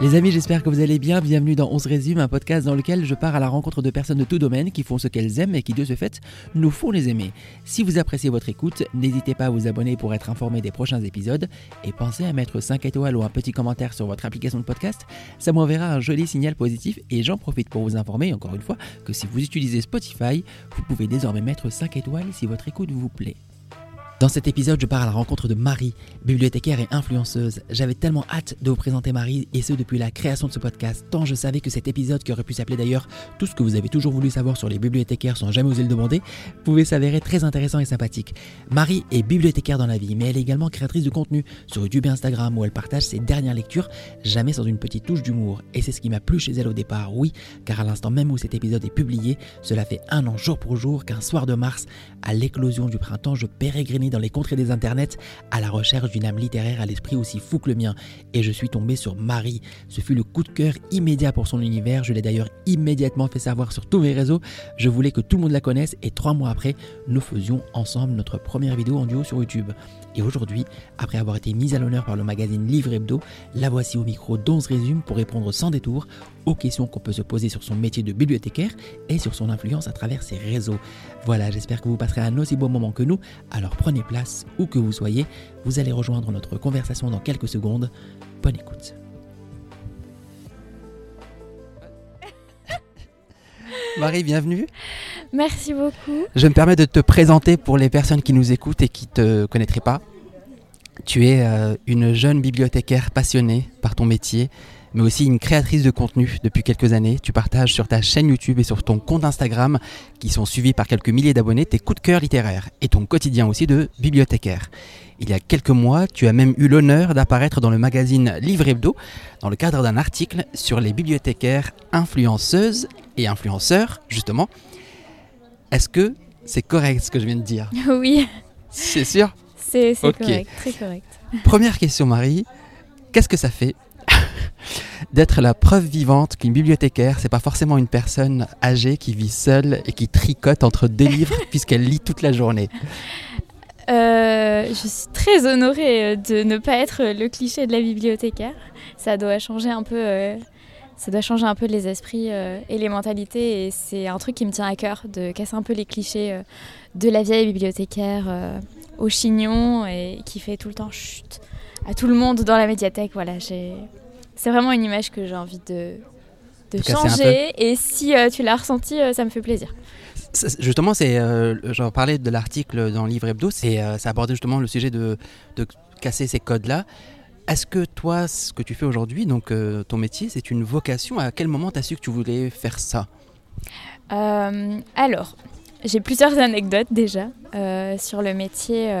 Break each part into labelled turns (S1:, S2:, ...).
S1: Les amis, j'espère que vous allez bien. Bienvenue dans On se résume, un podcast dans lequel je pars à la rencontre de personnes de tout domaine qui font ce qu'elles aiment et qui de ce fait nous font les aimer. Si vous appréciez votre écoute, n'hésitez pas à vous abonner pour être informé des prochains épisodes et pensez à mettre 5 étoiles ou un petit commentaire sur votre application de podcast. Ça m'enverra un joli signal positif et j'en profite pour vous informer encore une fois que si vous utilisez Spotify, vous pouvez désormais mettre 5 étoiles si votre écoute vous plaît. Dans cet épisode, je pars à la rencontre de Marie, bibliothécaire et influenceuse. J'avais tellement hâte de vous présenter Marie, et ce depuis la création de ce podcast, tant je savais que cet épisode, qui aurait pu s'appeler d'ailleurs Tout ce que vous avez toujours voulu savoir sur les bibliothécaires sans jamais oser le demander, pouvait s'avérer très intéressant et sympathique. Marie est bibliothécaire dans la vie, mais elle est également créatrice de contenu sur YouTube et Instagram où elle partage ses dernières lectures, jamais sans une petite touche d'humour. Et c'est ce qui m'a plu chez elle au départ, oui, car à l'instant même où cet épisode est publié, cela fait un an jour pour jour qu'un soir de mars, à l'éclosion du printemps, je pérégrinais dans les contrées des internets à la recherche d'une âme littéraire à l'esprit aussi fou que le mien. Et je suis tombé sur Marie. Ce fut le coup de cœur immédiat pour son univers. Je l'ai d'ailleurs immédiatement fait savoir sur tous mes réseaux. Je voulais que tout le monde la connaisse et trois mois après, nous faisions ensemble notre première vidéo en duo sur YouTube. Et aujourd'hui, après avoir été mise à l'honneur par le magazine Livre Hebdo, la voici au micro d'Onze Résume pour répondre sans détour aux questions qu'on peut se poser sur son métier de bibliothécaire et sur son influence à travers ses réseaux. Voilà, j'espère que vous passerez un aussi beau moment que nous. Alors prenez place où que vous soyez. Vous allez rejoindre notre conversation dans quelques secondes. Bonne écoute. Marie, bienvenue.
S2: Merci beaucoup.
S1: Je me permets de te présenter pour les personnes qui nous écoutent et qui ne te connaîtraient pas. Tu es euh, une jeune bibliothécaire passionnée par ton métier, mais aussi une créatrice de contenu depuis quelques années. Tu partages sur ta chaîne YouTube et sur ton compte Instagram, qui sont suivis par quelques milliers d'abonnés, tes coups de cœur littéraires et ton quotidien aussi de bibliothécaire. Il y a quelques mois, tu as même eu l'honneur d'apparaître dans le magazine Livre Hebdo dans le cadre d'un article sur les bibliothécaires influenceuses et influenceurs, justement. Est-ce que c'est correct ce que je viens de dire?
S2: Oui.
S1: C'est sûr?
S2: C'est correct, très correct.
S1: Première question, Marie. Qu'est-ce que ça fait d'être la preuve vivante qu'une bibliothécaire, c'est pas forcément une personne âgée qui vit seule et qui tricote entre deux livres puisqu'elle lit toute la journée?
S2: Euh, je suis très honorée euh, de ne pas être le cliché de la bibliothécaire. Ça doit changer un peu, euh, ça doit changer un peu les esprits et les mentalités. Et c'est un truc qui me tient à cœur de casser un peu les clichés de la vieille bibliothécaire au chignon et qui fait tout le temps chute à tout le monde dans la médiathèque. Voilà, c'est vraiment une image que j'ai envie de, de changer. Et si tu l'as ressenti, ça me fait plaisir.
S1: Justement, c'est, euh, j'en parlais de l'article dans le livre hebdo, c'est, euh, ça abordait justement le sujet de, de casser ces codes-là. Est-ce que toi, ce que tu fais aujourd'hui, donc euh, ton métier, c'est une vocation? À quel moment tu as su que tu voulais faire ça?
S2: Alors, j'ai plusieurs anecdotes déjà sur le métier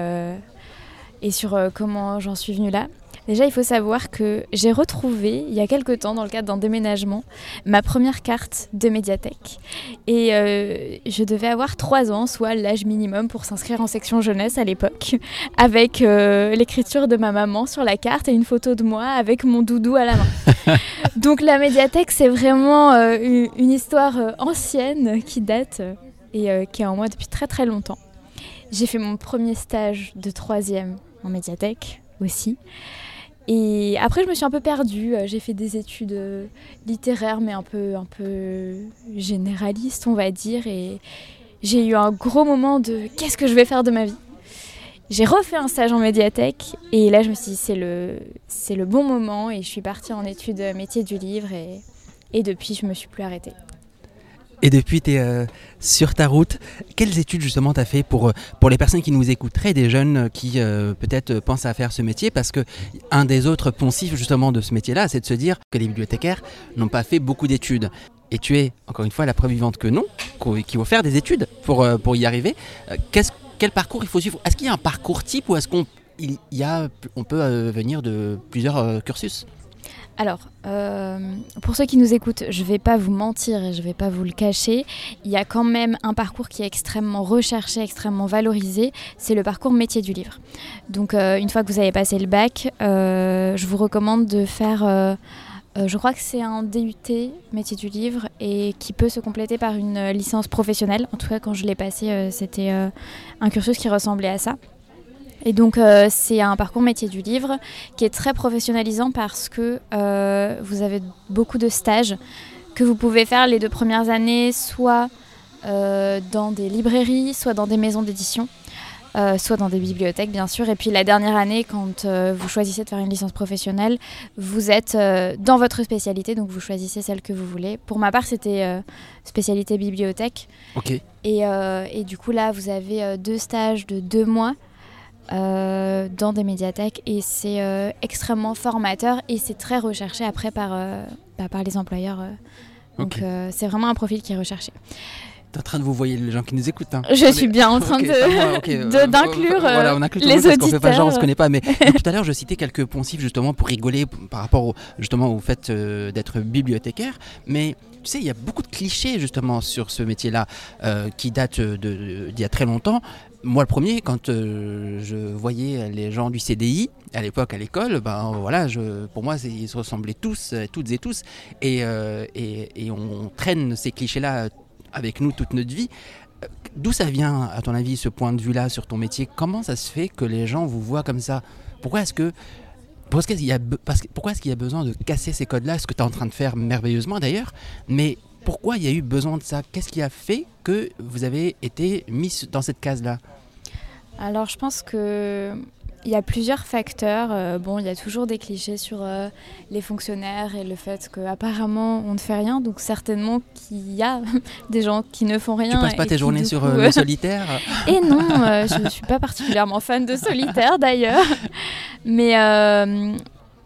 S2: et sur comment j'en suis venue là. Déjà, il faut savoir que j'ai retrouvé, il y a quelque temps, dans le cadre d'un déménagement, ma première carte de médiathèque. Et euh, je devais avoir 3 ans, soit l'âge minimum pour s'inscrire en section jeunesse à l'époque, avec euh, l'écriture de ma maman sur la carte et une photo de moi avec mon doudou à la main. Donc la médiathèque, c'est vraiment euh, une, histoire ancienne qui date et qui est en moi depuis très très longtemps. J'ai fait mon premier stage de troisième en médiathèque aussi. Et après, je me suis un peu perdue. Euh, j'ai fait des études euh, littéraires, mais un peu, un peu généralistes, on va dire. Et j'ai eu un gros moment de qu'est-ce que je vais faire de ma vie? J'ai refait un stage en médiathèque. Et là, je me suis dit, c'est le, le bon moment. Et je suis partie en études métier du livre. Et, depuis, je me suis plus arrêtée.
S1: Et depuis, tu es euh, sur ta route. Quelles études justement tu as fait pour, euh, pour les personnes qui nous écouteraient, des jeunes euh, qui peut-être pensent à faire ce métier? Parce que un des autres poncifs justement de ce métier-là, c'est de se dire que les bibliothécaires n'ont pas fait beaucoup d'études. Et tu es, encore une fois, la preuve vivante que non, qu'il faut faire des études pour, pour y arriver. quel parcours il faut suivre? Est-ce qu'il y a un parcours type ou est-ce qu'on y a, on peut venir de plusieurs cursus?
S2: Alors, euh, pour ceux qui nous écoutent, je ne vais pas vous mentir et je ne vais pas vous le cacher. Il y a quand même un parcours qui est extrêmement recherché, extrêmement valorisé. C'est le parcours métier du livre. Donc, euh, une fois que vous avez passé le bac, euh, je vous recommande de faire. je crois que c'est un DUT métier du livre et qui peut se compléter par une licence professionnelle. En tout cas, quand je l'ai passé, c'était un cursus qui ressemblait à ça. Et donc c'est un parcours métier du livre qui est très professionnalisant parce que vous avez beaucoup de stages que vous pouvez faire les deux premières années, soit dans des librairies, soit dans des maisons d'édition. Euh, soit dans des bibliothèques bien sûr. Et puis la dernière année, quand euh, vous choisissez de faire une licence professionnelle, vous êtes euh, dans votre spécialité, donc vous choisissez celle que vous voulez. Pour ma part, c'était spécialité bibliothèque. Et, et, du coup là, vous avez deux stages de deux mois. Dans des médiathèques et c'est extrêmement formateur et c'est très recherché après par, bah, par les employeurs. donc c'est vraiment un profil qui est recherché.
S1: T'es en train de vous voyer les gens qui nous écoutent. Hein.
S2: Je suis bien en train de d'inclure voilà, on inclut les auditeurs. On fait
S1: pas genre, on se connaît pas. Mais tout à l'heure, je citais quelques poncifs justement pour rigoler par rapport au, justement au fait euh, d'être bibliothécaire. Mais tu sais, il y a beaucoup de clichés justement sur ce métier-là euh, qui datent d'il y a très longtemps. Moi, le premier, quand euh, je voyais les gens du CDI à l'époque à l'école, ben voilà, je, pour moi, ils se ressemblaient tous, toutes et tous, et, et on traîne ces clichés-là avec nous toute notre vie. Euh, d'où ça vient, à ton avis, ce point de vue-là sur ton métier? Comment ça se fait que les gens vous voient comme ça? Pourquoi est-ce que pourquoi est-ce qu'il y, y a besoin de casser ces codes-là? Ce que tu es en train de faire merveilleusement d'ailleurs. Mais pourquoi il y a eu besoin de ça? Qu'est-ce qui a fait que vous avez été mis dans cette case-là?
S2: Alors je pense que il y a plusieurs facteurs. Euh, bon, il y a toujours des clichés sur euh, les fonctionnaires et le fait qu'apparemment on ne fait rien. Donc certainement qu'il y a des gens qui ne font rien. Tu
S1: passes pas tes journées sur euh, le solitaire?
S2: Et non, je ne suis pas particulièrement fan de solitaire d'ailleurs. Mais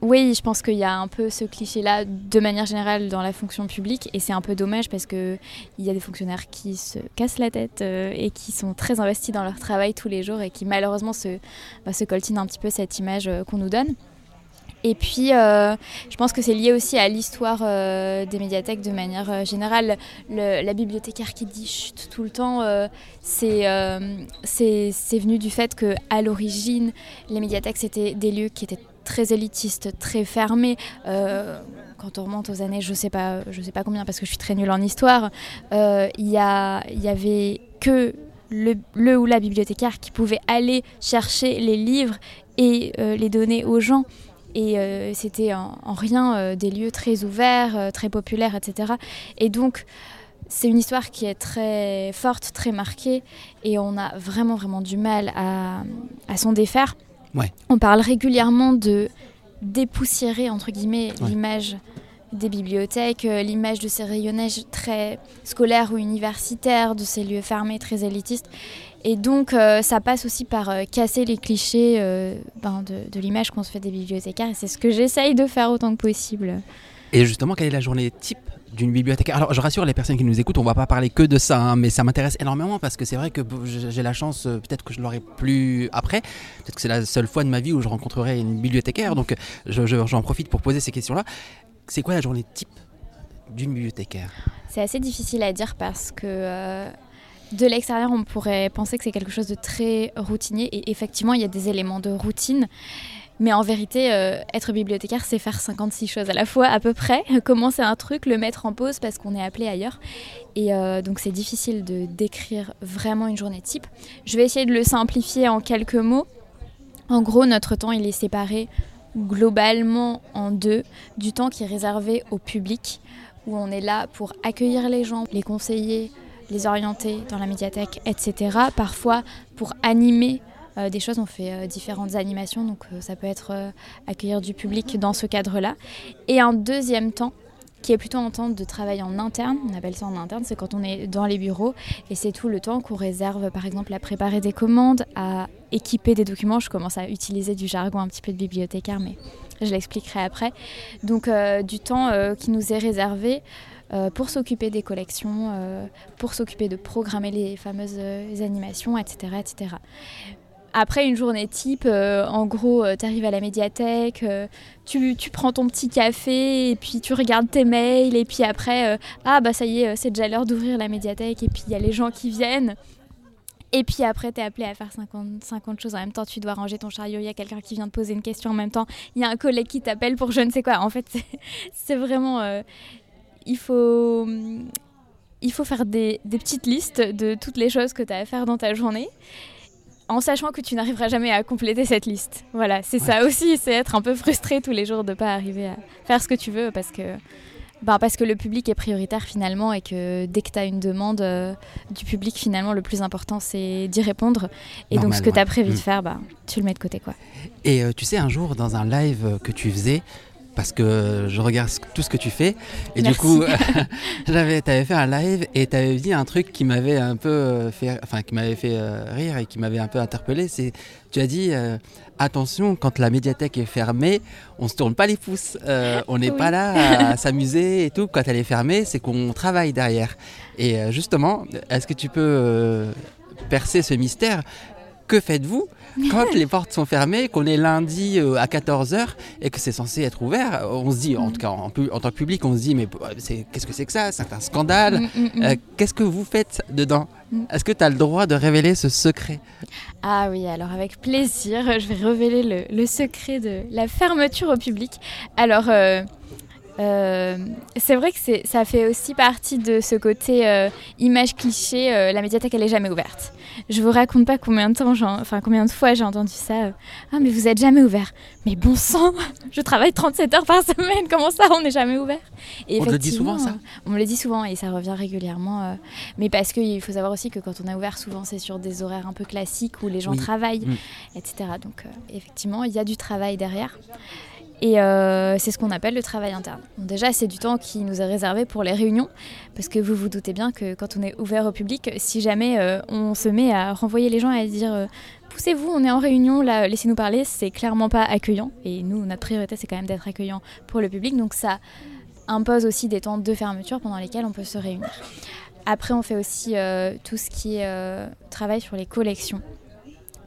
S2: oui, je pense qu'il y a un peu ce cliché-là de manière générale dans la fonction publique et c'est un peu dommage parce qu'il y a des fonctionnaires qui se cassent la tête euh, et qui sont très investis dans leur travail tous les jours et qui malheureusement se, bah, coltinent un petit peu cette image euh, qu'on nous donne. Et puis, euh, je pense que c'est lié aussi à l'histoire des médiathèques de manière générale. la bibliothécaire qui dit tout le temps, c'est venu du fait que à l'origine, les médiathèques c'était des lieux qui étaient très élitiste, très fermé. Euh, quand on remonte aux années, je sais sais pas combien parce que je suis très nulle en histoire, euh, il y, y avait que le, ou la bibliothécaire qui pouvait aller chercher les livres et euh, les donner aux gens. Et c'était en, rien des lieux très ouverts, très populaires, etc. Et donc, c'est une histoire qui est très forte, très marquée, et on a vraiment, vraiment du mal à, à s'en défaire. On parle régulièrement de dépoussiérer entre guillemets l'image des bibliothèques, euh, l'image de ces rayonnages très scolaires ou universitaires, de ces lieux fermés très élitistes. Et donc euh, ça passe aussi par euh, casser les clichés ben, de, de l'image qu'on se fait des bibliothécaires. Et c'est ce que j'essaye de faire autant que possible.
S1: Et justement, quelle est la journée type d'une bibliothèque. Alors je rassure les personnes qui nous écoutent, on va pas parler que de ça, hein, mais ça m'intéresse énormément parce que c'est vrai que j'ai la chance, euh, peut-être que je l'aurai plus après, peut-être que c'est la seule fois de ma vie où je rencontrerai une bibliothécaire, donc j'en profite pour poser ces questions-là. C'est quoi la journée type d'une bibliothécaire?
S2: C'est assez difficile à dire parce que... Euh, de l'extérieur, on pourrait penser que c'est quelque chose de très routinier et effectivement, il y a des éléments de routine. Mais en vérité, euh, être bibliothécaire, c'est faire 56 choses à la fois à peu près. Commencer un truc, le mettre en pause parce qu'on est appelé ailleurs. Et euh, donc c'est difficile de décrire vraiment une journée type. Je vais essayer de le simplifier en quelques mots. En gros, notre temps, il est séparé globalement en deux. Du temps qui est réservé au public, où on est là pour accueillir les gens, les conseiller, les orienter dans la médiathèque, etc. Parfois pour animer euh, des choses. On fait euh, différentes animations, donc euh, ça peut être accueillir du public dans ce cadre-là. Et un deuxième temps qui est plutôt un temps de travail en interne, on appelle ça en interne, c'est quand on est dans les bureaux et c'est tout le temps qu'on réserve par exemple à préparer des commandes, à équiper des documents, je commence à utiliser du jargon un petit peu de bibliothécaire mais je l'expliquerai après. Donc du temps qui nous est réservé pour s'occuper des collections, pour s'occuper de programmer les fameuses animations, etc. etc. Après une journée type, euh, en gros, euh, tu arrives à la médiathèque, euh, tu, prends ton petit café et puis tu regardes tes mails et puis après, ah bah ça y est, c'est déjà l'heure d'ouvrir la médiathèque et puis il y a les gens qui viennent. Et puis après, tu es appelé à faire 50, 50 choses en même temps. Tu dois ranger ton chariot, il y a quelqu'un qui vient te poser une question en même temps. Il y a un collègue qui t'appelle pour je ne sais quoi. En fait, c'est vraiment... il faut... Il faut faire des petites listes de toutes les choses que tu as à faire dans ta journée en sachant que tu n'arriveras jamais à compléter cette liste. Voilà, c'est ça aussi, c'est être un peu frustré tous les jours de ne pas arriver à faire ce que tu veux parce que, ben, parce que le public est prioritaire finalement et que dès que tu as une demande euh, du public, finalement, le plus important c'est d'y répondre. Et donc ce que tu as prévu de mm. faire, ben, tu le mets de côté. quoi.
S1: Et euh, tu sais, un jour, dans un live que tu faisais, parce que je regarde tout ce que tu fais. Et du coup, j'avais, avais fait un live et tu avais dit un truc qui m'avait un peu euh, fait, enfin, qui m'avait fait euh, rire et qui m'avait un peu interpellé. C'est, tu as dit, euh, attention, quand la médiathèque est fermée, on se tourne pas les pouces. on n'est pas là à s'amuser et tout. Quand elle est fermée, c'est qu'on travaille derrière. Et justement, est-ce que tu peux percer ce mystère? Que faites-vous quand les portes sont fermées, qu'on est lundi euh, à 14h et que c'est censé être ouvert, on se dit, en tout cas en, tant que public, on se dit, mais qu'est-ce que c'est que ça? C'est un scandale. Mm, mm, mm. Euh, qu'est-ce que vous faites dedans? Est-ce que tu as le droit de révéler ce secret?
S2: Ah oui, alors avec plaisir, je vais révéler le, secret de la fermeture au public. Alors... Euh, euh, c'est vrai que ça fait aussi partie de ce côté euh, image cliché, euh, la médiathèque elle est jamais ouverte. Je vous raconte pas combien de temps, enfin combien de fois j'ai entendu ça. ah mais vous êtes jamais ouvert. Mais bon sang, je travaille 37 heures par semaine, comment ça on n'est jamais ouvert?
S1: Et On le dit souvent ça?
S2: On me le dit souvent et ça revient régulièrement. mais parce qu'il faut savoir aussi que quand on a ouvert souvent c'est sur des horaires un peu classiques où les gens travaillent, mm. etc. Donc effectivement il y a du travail derrière. Et euh, c'est ce qu'on appelle le travail interne. déjà, c'est du temps qui nous est réservé pour les réunions, parce que vous vous doutez bien que quand on est ouvert au public, si jamais euh, on se met à renvoyer les gens et à dire euh, poussez-vous, on est en réunion, là, laissez-nous parler, c'est clairement pas accueillant. Et nous, notre priorité, c'est quand même d'être accueillant pour le public. Donc ça impose aussi des temps de fermeture pendant lesquels on peut se réunir. Après, on fait aussi tout ce qui est travail sur les collections.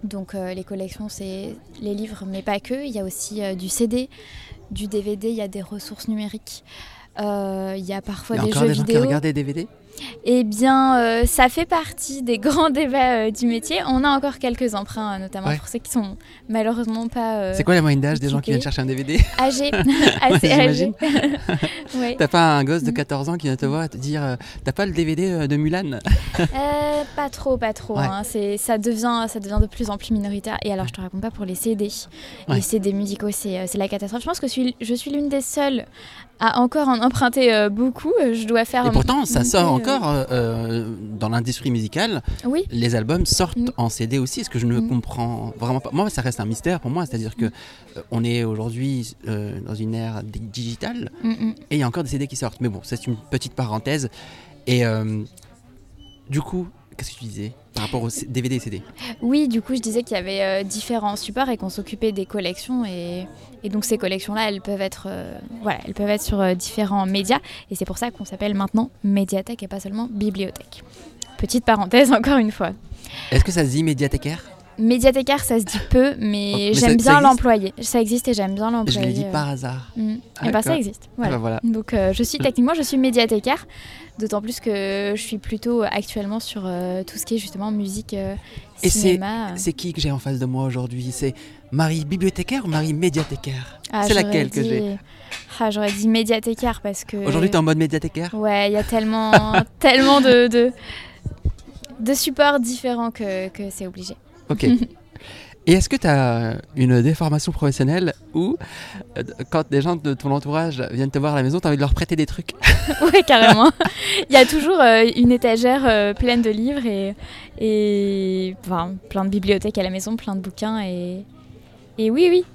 S2: Donc euh, les collections, c'est les livres, mais pas que. Il y a aussi euh, du CD, du DVD, il y a des ressources numériques. Euh, il y a parfois des jeux
S1: des
S2: gens Qui
S1: regardent des DVD
S2: eh bien, euh, ça fait partie des grands débats euh, du métier. On a encore quelques emprunts, euh, notamment pour ceux qui sont malheureusement pas.
S1: c'est quoi la moyenne d'âge des gens qui viennent chercher un DVD
S2: Âgé, assez âgé.
S1: T'as pas un gosse de 14 ans qui vient te voir et te dire T'as pas le DVD de Mulan
S2: Pas trop, pas trop. Hein. ça, devient, ça devient de plus en plus minoritaire. Et alors, je te raconte pas pour les CD. Les CD musicaux, c'est la catastrophe. Je pense que je suis l'une des seules à encore en emprunter beaucoup. Je dois faire.
S1: Et pourtant, ça sort encore euh, euh, dans l'industrie musicale,
S2: oui.
S1: les albums sortent mm. en CD aussi, ce que je ne mm. comprends vraiment pas. Moi, ça reste un mystère pour moi, c'est-à-dire que euh, on est aujourd'hui dans une ère digitale mm, et il y a encore des CD qui sortent. Mais bon, c'est une petite parenthèse. Et du coup, qu'est-ce que tu disais? Par rapport aux DVD et CD
S2: Oui, du coup, je disais qu'il y avait différents supports et qu'on s'occupait des collections. Et, donc, ces collections-là, elles peuvent être, voilà, elles peuvent être sur différents médias. Et c'est pour ça qu'on s'appelle maintenant médiathèque et pas seulement bibliothèque. Petite parenthèse, encore une fois.
S1: Est-ce que ça se dit médiathécaire
S2: Médiathécaire, ça se dit peu, mais, j'aime bien l'employer. Ça existe et j'aime bien l'employer.
S1: Je l'ai dit par hasard.
S2: Mm. et ben ça existe. Voilà.
S1: voilà.
S2: Donc euh, je suis techniquement, je suis médiathécaire, d'autant plus que je suis plutôt actuellement sur euh, tout ce qui est justement musique, euh, et cinéma.
S1: c'est qui que j'ai en face de moi aujourd'hui? C'est Marie bibliothécaire ou Marie médiathécaire ah, C'est laquelle que j'ai?
S2: Ah, J'aurais dit médiathécaire parce que.
S1: Aujourd'hui, tu es en mode médiathécaire
S2: Ouais, il y a tellement, tellement de, de, de supports différents que, que c'est obligé.
S1: Ok. Et est-ce que tu as une déformation professionnelle ou euh, quand des gens de ton entourage viennent te voir à la maison, tu as envie de leur prêter des trucs?
S2: Oui, carrément. Il y a toujours euh, une étagère euh, pleine de livres et, et enfin, plein de bibliothèques à la maison, plein de bouquins. Et, et oui, oui.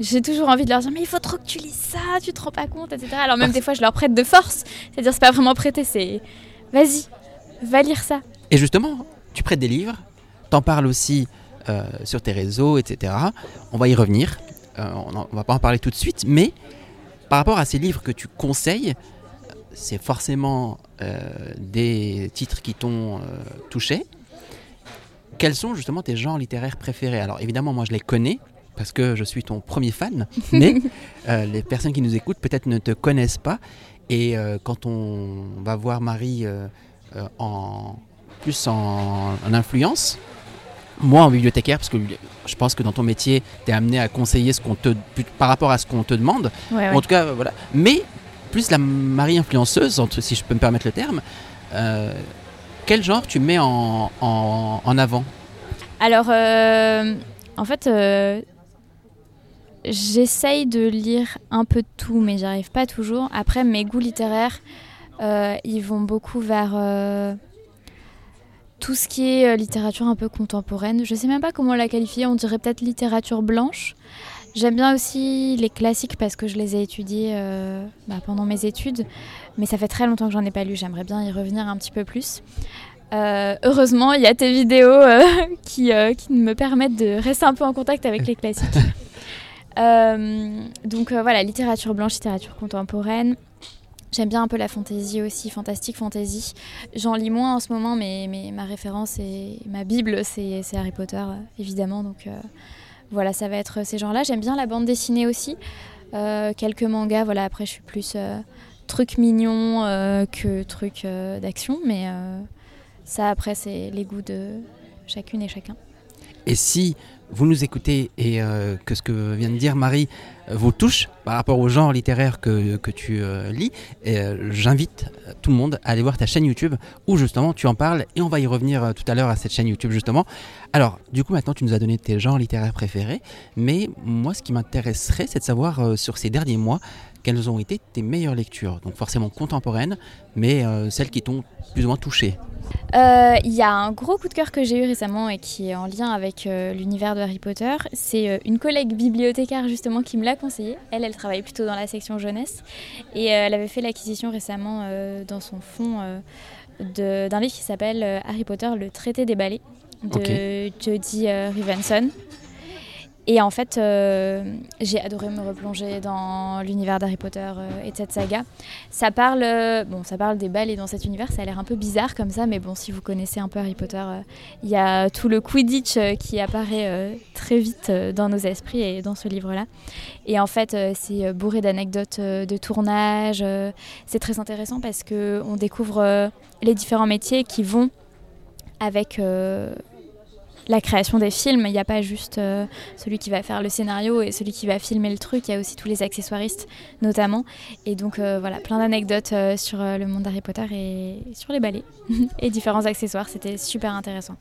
S2: J'ai toujours envie de leur dire, mais il faut trop que tu lis ça, tu te rends pas compte, etc. Alors même des fois, je leur prête de force. C'est-à-dire, c'est pas vraiment prêter, c'est vas-y, va lire ça.
S1: Et justement, tu prêtes des livres T'en parles aussi euh, sur tes réseaux, etc. On va y revenir. Euh, on, ne va pas en parler tout de suite, mais par rapport à ces livres que tu conseilles, c'est forcément euh, des titres qui t'ont touché. Quels sont justement tes genres littéraires préférés? Alors évidemment, moi je les connais parce que je suis ton premier fan, mais les personnes qui nous écoutent peut-être ne te connaissent pas. Et quand on va voir Marie en plus en influence, moi en bibliothécaire, parce que je pense que dans ton métier, tu es amené à conseiller ce qu'on te, par rapport à ce qu'on te demande. En tout cas, voilà. Mais plus la Marie influenceuse, si je peux me permettre le terme, euh, quel genre tu mets en, en, avant?
S2: Alors, euh, en fait, euh, j'essaye de lire un peu de tout, mais j'y arrive pas toujours. Après, mes goûts littéraires, ils vont beaucoup vers tout ce qui est euh, littérature un peu contemporaine. Je sais même pas comment la qualifier, on dirait peut-être littérature blanche. J'aime bien aussi les classiques parce que je les ai étudiés euh, bah, pendant mes études, mais ça fait très longtemps que j'en ai pas lu, j'aimerais bien y revenir un petit peu plus. Euh, heureusement, il y a tes vidéos euh, qui, qui me permettent de rester un peu en contact avec les classiques. Donc voilà, littérature blanche, littérature contemporaine. J'aime bien un peu la fantaisie aussi, fantastique fantasy. J'en lis moins en ce moment, mais, mais ma référence et ma bible, c'est Harry Potter, évidemment. Donc euh, voilà, ça va être ces genres-là. J'aime bien la bande dessinée aussi. Euh, quelques mangas, voilà, après je suis plus euh, truc mignon euh, que truc d'action, mais ça après c'est les goûts de chacune et chacun.
S1: Et si vous nous écoutez et euh, que ce que vient de dire Marie euh, vous touche par rapport au genre littéraire que, que tu euh, lis, j'invite tout le monde à aller voir ta chaîne YouTube où justement tu en parles. Et on va y revenir tout à l'heure à cette chaîne YouTube justement. Alors, du coup, maintenant tu nous as donné tes genres littéraires préférés, mais moi ce qui m'intéresserait c'est de savoir sur ces derniers mois quelles ont été tes meilleures lectures. Donc forcément contemporaines, mais euh, celles qui t'ont plus ou moins touché.
S2: Euh, Il y a un gros coup de cœur que j'ai eu récemment et qui est en lien avec euh, l'univers de Harry Potter. C'est euh, une collègue bibliothécaire justement qui me l'a conseillé. Elle, elle travaille plutôt dans la section jeunesse et euh, elle avait fait l'acquisition récemment euh, dans son fond euh, de- d'un livre qui s'appelle euh, Harry Potter, le traité des balais de Jodie euh, Rivenson. Et en fait, euh, j'ai adoré me replonger dans l'univers d'Harry Potter euh, et de cette saga. Ça parle, euh, bon, ça parle des balles et dans cet univers, ça a l'air un peu bizarre comme ça, mais bon, si vous connaissez un peu Harry Potter, il y a tout le Quidditch qui apparaît très vite dans nos esprits et dans ce livre-là. Et en fait, c'est bourré d'anecdotes de tournage. c'est très intéressant parce que on découvre les différents métiers qui vont avec la création des films. Il n'y a pas juste euh, celui qui va faire le scénario et celui qui va filmer le truc. Il y a aussi tous les accessoiristes, notamment. Et donc, euh, voilà, plein d'anecdotes euh, sur le monde d'Harry Potter et sur les balais et différents accessoires. C'était super intéressant.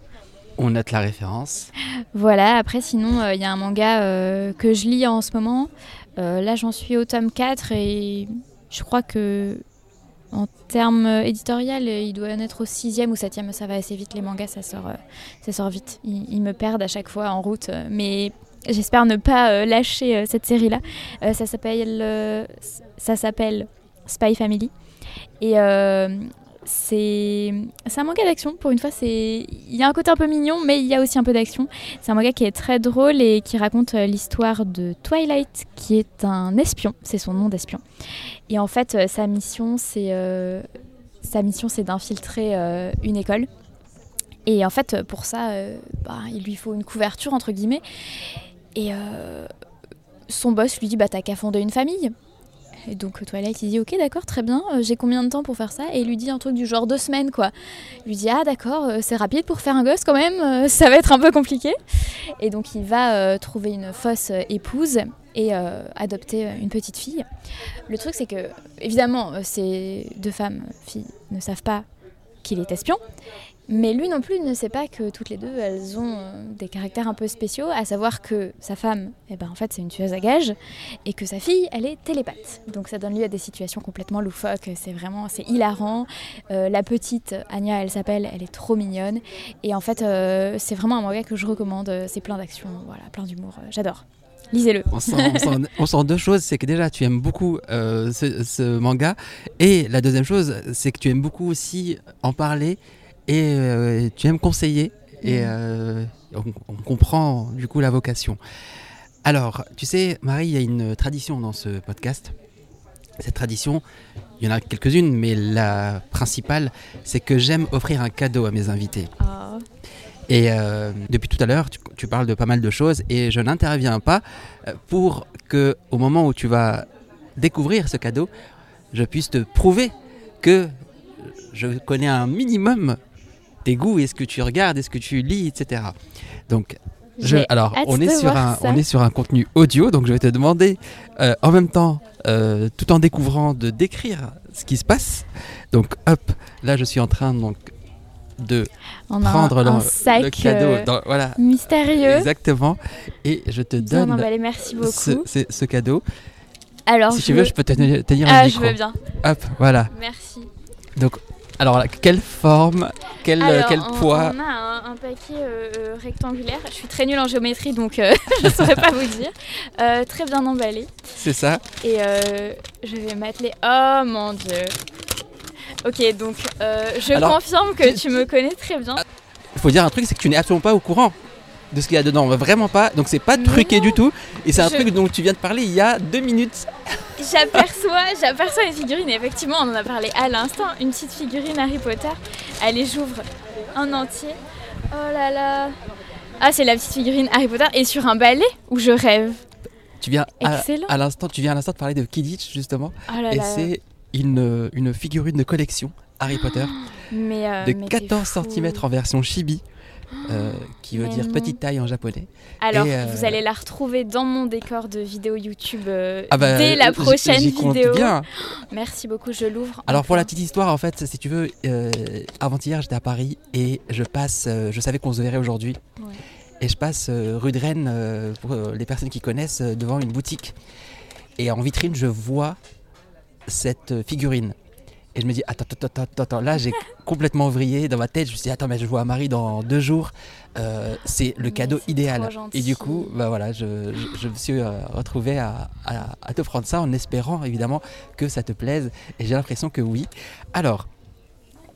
S1: On note la référence.
S2: Voilà, après, sinon, il y a un manga que je lis en ce moment. Là, j'en suis au tome 4 et je crois que. En termes euh, éditorial, euh, il doit en être au sixième ou septième. Ça va assez vite. Les mangas, ça sort, euh, ça sort vite. Ils, me perdent à chaque fois en route. mais j'espère ne pas lâcher cette série-là. Ça s'appelle, Spy Family. Et c'est un manga d'action. Pour une fois, c'est il y a un côté un peu mignon, mais il y a aussi un peu d'action. C'est un manga qui est très drôle et qui raconte euh, l'histoire de Twilight, qui est un espion. C'est son nom d'espion. Et en fait, euh, sa mission, c'est euh, sa mission, c'est d'infiltrer une école. Et en fait, pour ça, bah, il lui faut une couverture entre guillemets. Et son boss lui dit bah t'as qu'à fonder une famille. Et donc Twilight il dit ok d'accord très bien euh, j'ai combien de temps pour faire ça? Et il lui dit un truc du genre deux semaines quoi. Il lui dit ah d'accord euh, c'est rapide pour faire un gosse quand même euh, ça va être un peu compliqué. Et donc il va euh, trouver une fausse euh, épouse et euh, adopter euh, une petite fille. Le truc c'est que évidemment euh, ces deux femmes filles ne savent pas qu'il est espion. Mais lui non plus ne sait pas que toutes les deux, elles ont euh, des caractères un peu spéciaux, à savoir que sa femme, eh ben, en fait, c'est une tueuse à gages, et que sa fille, elle est télépathe. Donc ça donne lieu à des situations complètement loufoques, c'est vraiment, c'est hilarant. Euh, la petite, Anya, elle s'appelle, elle est trop mignonne. Et en fait, euh, c'est vraiment un manga que je recommande, c'est plein d'action, voilà, plein d'humour, j'adore. Lisez-le.
S1: On sent, deux choses, c'est que déjà tu aimes beaucoup ce manga, et la deuxième chose, c'est que tu aimes beaucoup aussi en parler, et euh, tu aimes conseiller, et euh, on, on comprend du coup la vocation. Alors, tu sais, Marie, il y a une tradition dans ce podcast. Cette tradition, il y en a quelques-unes, mais la principale, c'est que j'aime offrir un cadeau à mes invités.
S2: Ah.
S1: Et euh, depuis tout à l'heure, tu, tu parles de pas mal de choses et je n'interviens pas pour que, au moment où tu vas découvrir ce cadeau, je puisse te prouver que je connais un minimum tes goûts et ce que tu regardes et ce que tu lis, etc. Donc, je, alors, on est, sur un,
S2: ça.
S1: on est sur un contenu audio, donc je vais te demander euh, en même temps, euh, tout en découvrant, de décrire ce qui se passe. Donc, hop, là je suis en train donc de
S2: On
S1: prendre le,
S2: sac
S1: le cadeau.
S2: euh,
S1: dans- voilà,
S2: mystérieux.
S1: exactement. Et je te
S2: Bien
S1: donne
S2: emballé, merci beaucoup.
S1: ce, ce- ce cadeau.
S2: Alors,
S1: si
S2: je
S1: tu veux, je peux te tenir,
S2: Ah,
S1: le
S2: je
S1: micro.
S2: veux bien.
S1: Hop, voilà.
S2: Merci.
S1: Alors, là, quelle forme, quel, euh,
S2: Alors,
S1: quel
S2: on,
S1: poids
S2: on a un, un paquet euh, euh, rectangulaire. Je suis très nulle en géométrie, donc euh, je ne saurais pas vous dire. Euh, très bien emballé.
S1: C'est ça
S2: Et euh, je vais m'atteler. Oh mon dieu. Ok, donc je
S1: Alors,
S2: confirme que tu me connais très bien.
S1: Il faut dire un truc, c'est que tu n'es absolument pas au courant de ce qu'il y a dedans. Vraiment pas. Donc, c'est pas truqué du tout. Et c'est un
S2: Je-
S1: truc dont tu viens de parler il y a deux minutes.
S2: J'aperçois, j'aperçois une figurine. Effectivement, on en a parlé à l'instant. Une petite figurine Harry Potter. Allez, j'ouvre un entier. Oh là là. Ah, c'est la petite figurine Harry Potter et sur un balai où je rêve.
S1: Tu viens à,
S2: Excellent.
S1: à l'instant, tu viens à l'instant de parler de Kidditch justement.
S2: Oh là
S1: Et c'est une, une figurine de collection Harry Potter
S2: Mais, euh,
S1: de
S2: mais t'es
S1: 14
S2: fou.
S1: cm en version chibi. Euh, qui veut
S2: Mais
S1: dire
S2: non.
S1: petite taille en japonais.
S2: Alors,
S1: Et, euh,
S2: vous allez la retrouver dans mon décor de vidéo YouTube euh,
S1: Ah bah,
S2: dès la prochaine vidéo.
S1: bien.
S2: Merci beaucoup, je l'ouvre.
S1: Alors pour la petite histoire, en fait, si tu veux, euh, avant-hier j'étais à Paris et je passe, je savais qu'on se verrait aujourd'hui.
S2: Ouais.
S1: Et je passe rue de Rennes, pour les personnes qui connaissent, devant une boutique. Et en vitrine, je vois cette figurine. Et je me dis, attends, attends, attends, là j'ai complètement vrillé dans ma tête. Je me suis dit, attends, mais je vois Marie dans deux jours. Euh, c'est le
S2: Mais
S1: cadeau idéal. Et du coup, bah voilà, je, je- je me suis euh, retrouvé à, à- à te prendre ça en espérant évidemment que ça te plaise. Et j'ai l'impression que oui. Alors,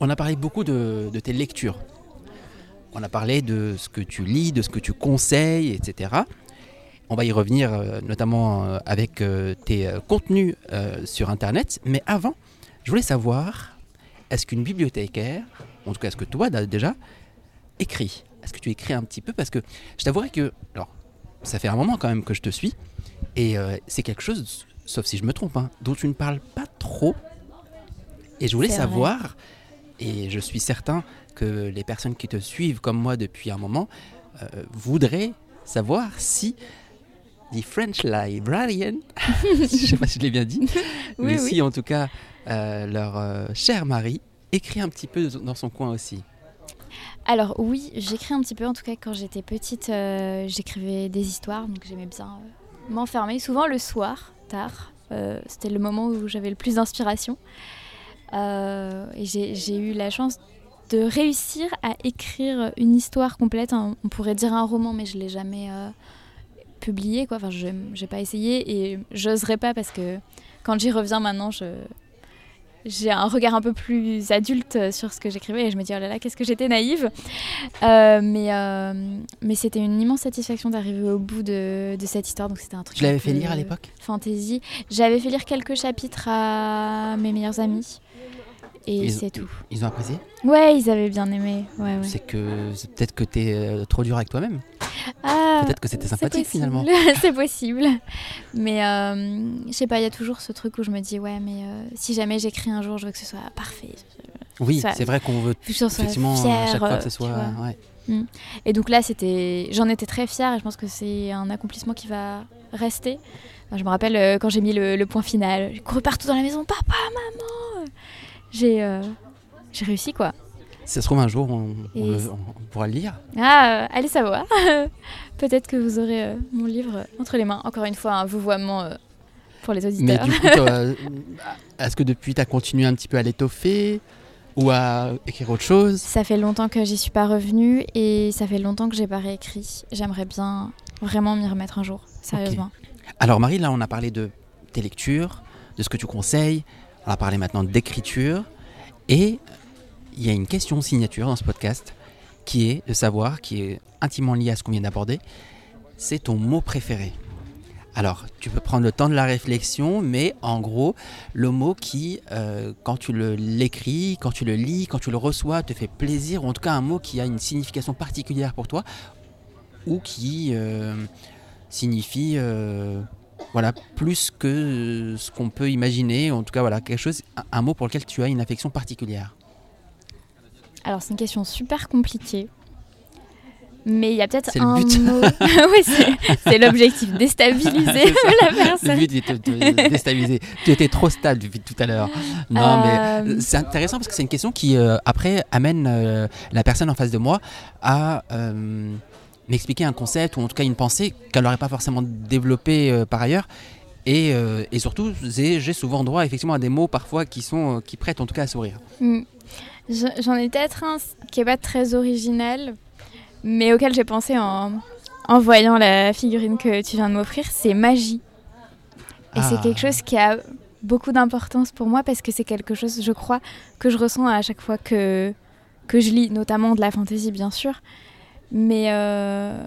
S1: on a parlé beaucoup de, de tes lectures. On a parlé de ce que tu lis, de ce que tu conseilles, etc. On va y revenir euh, notamment euh, avec tes contenus sur Internet. Mais avant, je voulais savoir, est-ce qu'une bibliothécaire, en tout cas est-ce que toi déjà, écris? Est-ce que tu écris un petit peu? Parce que je t'avouerai que, alors, ça fait un moment quand même que je te suis, et euh, c'est quelque chose, sauf si je me trompe, hein, dont tu ne parles pas trop. Et je voulais savoir, et je suis certain que les personnes qui te suivent comme moi depuis un moment euh, voudraient savoir si The French Librarian, je sais pas si je l'ai bien dit,
S2: Oui,
S1: mais
S2: oui.
S1: si en tout cas leur euh, chère Marie écrit un petit peu dans son coin aussi.
S2: Alors oui, j'écris un petit peu. En tout cas, quand j'étais petite, euh, j'écrivais des histoires, donc j'aimais bien euh, m'enfermer. Souvent le soir, tard. Euh, C'était le moment où j'avais le plus d'inspiration. Euh, et j'ai j'ai eu la chance de réussir à écrire une histoire complète. On pourrait dire un roman, mais je l'ai jamais euh, publié. Quoi. Enfin, je n'ai pas essayé et j'oserais pas parce que quand j'y reviens maintenant, je, j'ai un regard un peu plus adulte euh, sur ce que j'écrivais et je me dis oh là là qu'est-ce que j'étais naïve. Euh, mais euh, mais c'était une immense satisfaction d'arriver au bout de, de cette histoire donc c'était un truc
S1: Tu l'avais fait lire à l'époque?
S2: fantasy. J'avais fait lire quelques chapitres à mes meilleurs amis et c'est tout
S1: Ils ont apprécié
S2: ouais ils avaient bien aimé ouais, ouais.
S1: C'est que c'est peut-être que t'es euh, trop dur avec toi-même.
S2: Ah,
S1: Peut-être que c'était sympathique finalement.
S2: c'est possible. Mais euh, je sais pas, il y a toujours ce truc où je me dis, ouais, mais euh, si jamais j'écris un jour, je veux que ce soit parfait.
S1: Oui, c'est vrai qu'on veut effectivement
S2: fière.
S1: à chaque fois
S2: euh,
S1: que ce
S2: tu
S1: soit. ouais.
S2: Et donc là, c'était, j'en étais très fière et je pense que c'est un accomplissement qui va rester. Enfin, je me rappelle euh, quand j'ai mis le, le point final, j'ai couru partout dans la maison, papa, maman. J'ai, euh, réussi quoi.
S1: Si ça se trouve un jour, on, on
S2: Et
S1: le-
S2: c'est-
S1: on pourra le lire.
S2: Ah, euh, allez savoir. Peut-être que vous aurez euh, mon livre entre les mains. Encore une fois, un vouvoiement euh, pour les
S1: Mais
S2: auditeurs.
S1: du coup, est-ce que depuis, tu as continué un petit peu à l'étoffer ou à écrire autre chose?
S2: Ça fait longtemps que j'y suis pas revenue et ça fait longtemps que j'ai pas réécrit. J'aimerais bien vraiment m'y remettre un jour, sérieusement.
S1: Alors Marie, là on a parlé de tes lectures, de ce que tu conseilles, on a parlé maintenant d'écriture, et il y a une question signature dans ce podcast qui est de savoir, qui est intimement liée à ce qu'on vient d'aborder, c'est ton mot préféré. Alors, tu peux prendre le temps de la réflexion, mais en gros, le mot qui, euh, quand tu l'écris, quand tu le lis, quand tu le reçois, te fait plaisir, ou en tout cas un mot qui a une signification particulière pour toi, ou qui euh, signifie euh, voilà, plus que euh, ce qu'on peut imaginer, en tout cas voilà, quelque chose, un, mot pour lequel tu as une affection particulière.
S2: Alors c'est une question super compliquée. Mais il y a peut-être
S1: C'est le
S2: un
S1: but.
S2: mot. oui, c'est- l'objectif, déstabiliser la
S1: Le
S2: personne.
S1: but est de déstabiliser. tu étais trop stable depuis tout à l'heure. Non, mais
S2: Euh,
S1: c'est intéressant parce que c'est une question qui, euh, après, amène euh, la personne en face de moi à euh, m'expliquer un concept ou en tout cas une pensée qu'elle n'aurait pas forcément développée euh, par ailleurs. Et, euh, et surtout, j'ai souvent droit effectivement à des mots parfois qui, sont, euh, qui prêtent en tout cas à sourire.
S2: Je- J'en ai peut-être un qui est pas très original, mais auquel j'ai pensé en, en voyant la figurine que tu viens de m'offrir, c'est magie. Et
S1: Ah.
S2: c'est quelque chose qui a beaucoup d'importance pour moi parce que c'est quelque chose, je crois, que je ressens à chaque fois que, que je lis, notamment de la fantaisie bien sûr. Mais euh,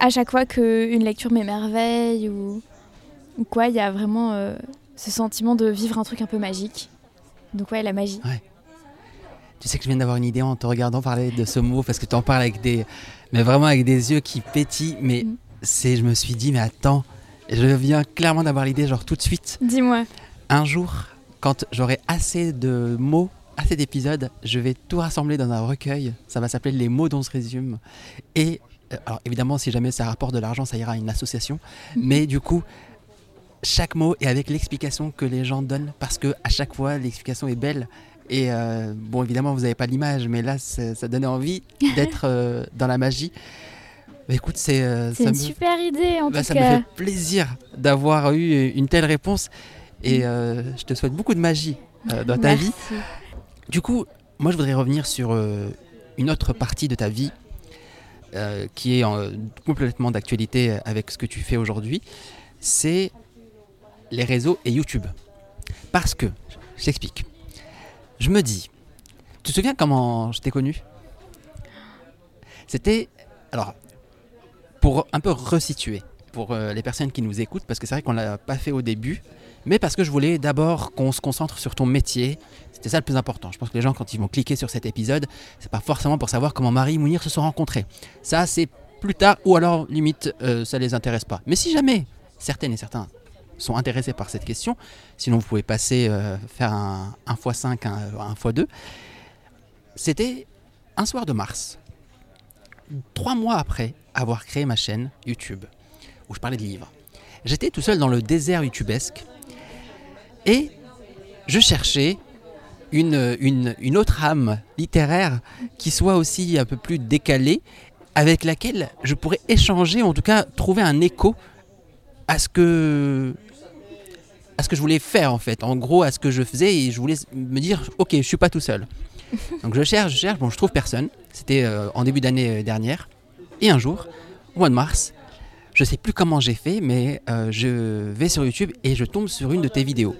S2: à chaque fois qu'une lecture m'émerveille ou, ou quoi, il y a vraiment euh, ce sentiment de vivre un truc un peu magique. Donc ouais, la magie.
S1: Tu sais que je viens d'avoir une idée en te regardant parler de ce mot parce que tu en parles avec des, mais vraiment avec des yeux qui pétillent. Mais
S2: Mm.
S1: c'est, je me suis dit, mais attends, je viens clairement d'avoir l'idée, genre tout de suite.
S2: Dis-moi.
S1: Un jour, quand j'aurai assez de mots, assez d'épisodes, je vais tout rassembler dans un recueil. Ça va s'appeler Les mots dont se résume. Et euh, alors évidemment, si jamais ça rapporte de l'argent, ça ira à une association.
S2: Mhm.
S1: Mais du coup, chaque mot est avec l'explication que les gens donnent parce que à chaque fois, l'explication est belle. Et euh, bon, évidemment, vous n'avez pas l'image, mais là, ça, donnait envie d'être euh, dans la magie. Mais écoute, c'est euh,
S2: une
S1: me-
S2: super idée en
S1: bah,
S2: tout
S1: ça me fait plaisir d'avoir eu une telle réponse et je te souhaite beaucoup de magie dans ta vie. Du coup, moi je voudrais revenir sur euh, une autre partie de ta vie euh, qui est en- complètement d'actualité avec ce que tu fais aujourd'hui. C'est les réseaux et YouTube. Parce que, je t'explique, je me dis, tu te souviens comment je t'ai connu? C'était, alors, pour un peu resituer, pour euh, les personnes qui nous écoutent, parce que c'est vrai qu'on l'a pas fait au début, mais parce que je voulais d'abord qu'on se concentre sur ton métier. C'était ça le plus important. Je pense que les gens, quand ils vont cliquer sur cet épisode, c'est pas forcément pour savoir comment Marie et Mounir se sont rencontrés. Ça, c'est plus tard, ou alors limite, euh, ça les intéresse pas. Mais si jamais certaines et certains sont intéressés par cette question, sinon vous pouvez passer euh, faire un 1x5, un, un x2. C'était un soir de mars, trois mois après avoir créé ma chaîne YouTube, où je parlais de livres. J'étais tout seul dans le désert youtubesque et je cherchais une, une, une autre âme littéraire qui soit aussi un peu plus décalée, avec laquelle je pourrais échanger, en tout cas trouver un écho à ce que à ce que je voulais faire en fait, en gros à ce que je faisais et je voulais me dire ok je suis pas tout seul. Donc je cherche, je cherche, bon je trouve personne. C'était euh, en début d'année euh, dernière et un jour, au mois de mars, je sais plus comment j'ai fait, mais euh, je vais sur YouTube et je tombe sur une de tes vidéos.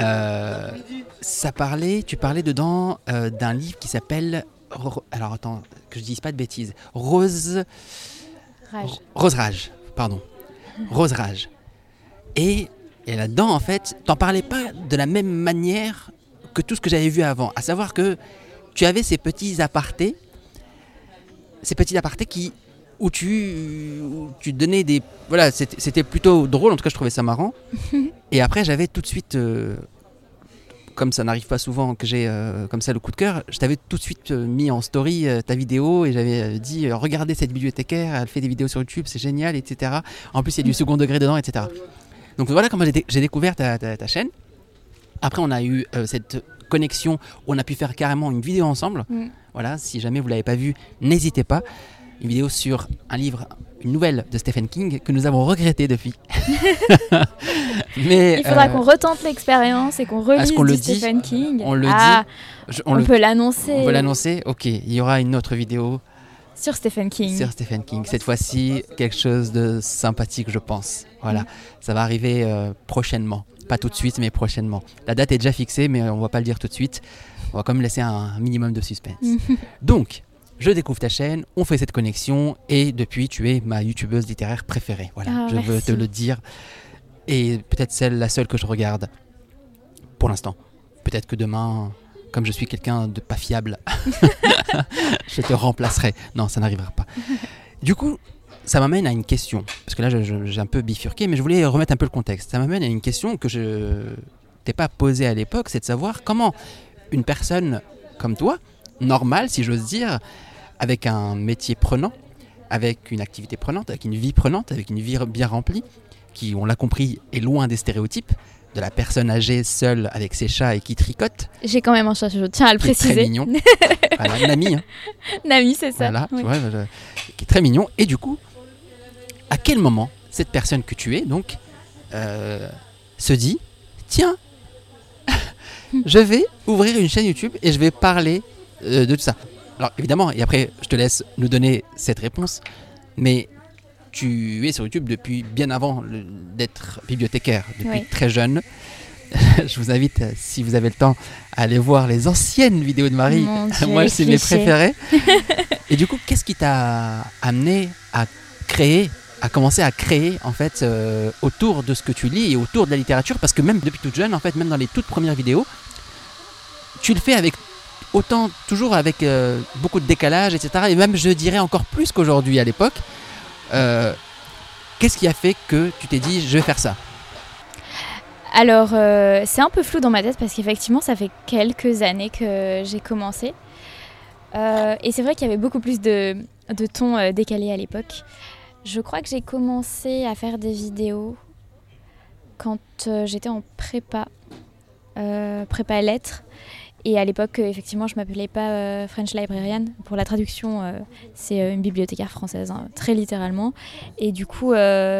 S1: Euh, ça parlait, tu parlais dedans euh, d'un livre qui s'appelle, alors attends que je dise pas de bêtises, Rose.
S2: Rage.
S1: Rose Rage, pardon. Rose Rage. Et, et là-dedans, en fait, t'en parlais pas de la même manière que tout ce que j'avais vu avant. À savoir que tu avais ces petits apartés, ces petits apartés qui, où tu, où tu donnais des. Voilà, c'était plutôt drôle, en tout cas, je trouvais ça marrant. Et après, j'avais tout de suite. euh, comme ça n'arrive pas souvent que j'ai euh, comme ça le coup de cœur, je t'avais tout de suite euh, mis en story euh, ta vidéo et j'avais dit regardez cette bibliothécaire, elle fait des vidéos sur YouTube, c'est génial, etc. En plus, il y a du second degré dedans, etc. Donc voilà comment j'ai dé- j'ai découvert ta, ta- ta chaîne. Après, on a eu cette connexion où on a pu faire carrément une vidéo ensemble.
S2: Mm.
S1: Voilà, si jamais vous l'avez pas vue, n'hésitez pas. Une vidéo sur un livre, une nouvelle de Stephen King que nous avons regretté depuis. Mais
S2: Il faudra
S1: euh,
S2: qu'on retente l'expérience et qu'on relise
S1: le dit
S2: Stephen King.
S1: on le
S2: ah,
S1: je-
S2: On,
S1: on, le-
S2: peut l'annoncer
S1: on peut l'annoncer. Ok, il y aura une autre vidéo
S2: sur Stephen King.
S1: sur Stephen King. Cette fois-ci, quelque chose de sympathique, je pense. Voilà,
S2: Mm.
S1: ça va arriver euh, prochainement. Pas tout de suite, mais prochainement. La date est déjà fixée, mais on va pas le dire tout de suite. On va quand même laisser un minimum de suspense. Donc, je découvre ta chaîne, on fait cette connexion, et depuis, tu es ma youtubeuse littéraire préférée. Voilà,
S2: Ah,
S1: je veux te le dire. Et peut-être celle, la seule que je regarde pour l'instant. Peut-être que demain, comme je suis quelqu'un de pas fiable, je te remplacerai. Non, ça n'arrivera pas. Du coup, ça m'amène à une question. Parce que là, j'ai un peu bifurqué, mais je voulais remettre un peu le contexte. Ça m'amène à une question que je t'ai pas posée à l'époque, c'est de savoir comment une personne comme toi, normale, si j'ose dire, avec un métier prenant, avec une activité prenante, avec une vie prenante, avec une vie bien remplie, qui, on l'a compris, est loin des stéréotypes de la personne âgée seule avec ses chats et qui tricote.
S2: J'ai quand même un chat, je tiens à le préciser.
S1: Est très mignon. voilà, Nami. Hein.
S2: Nami, c'est ça.
S1: Voilà, tu vois, qui est très mignon. Et du coup, à quel moment cette personne que tu es, donc, euh, se dit, tiens, je vais ouvrir une chaîne YouTube et je vais parler euh, de tout ça. Alors évidemment, et après je te laisse nous donner cette réponse, mais tu es sur YouTube depuis bien avant d'être bibliothécaire, depuis très jeune. je vous invite, si vous avez le temps, à aller voir les anciennes vidéos de Marie. Moi, c'est mes préférées. et du coup, qu'est-ce qui t'a amené à créer, à commencer à créer en fait euh, autour de ce que tu lis et autour de la littérature? Parce que même depuis toute jeune, en fait, même dans les toutes premières vidéos, tu le fais avec autant toujours avec euh, beaucoup de décalage, etc. Et même je dirais encore plus qu'aujourd'hui à l'époque. Euh, qu'est-ce qui a fait que tu t'es dit je vais faire ça?
S2: Alors euh, c'est un peu flou dans ma tête parce qu'effectivement ça fait quelques années que j'ai commencé. et c'est vrai qu'il y avait beaucoup plus de, de tons décalés à l'époque. Je crois que j'ai commencé à faire des vidéos quand j'étais en prépa, prépa lettres. Et à l'époque, euh, effectivement, je m'appelais pas euh, French Librarian. Pour la traduction, euh, c'est une bibliothécaire française, hein, très littéralement. Et du coup,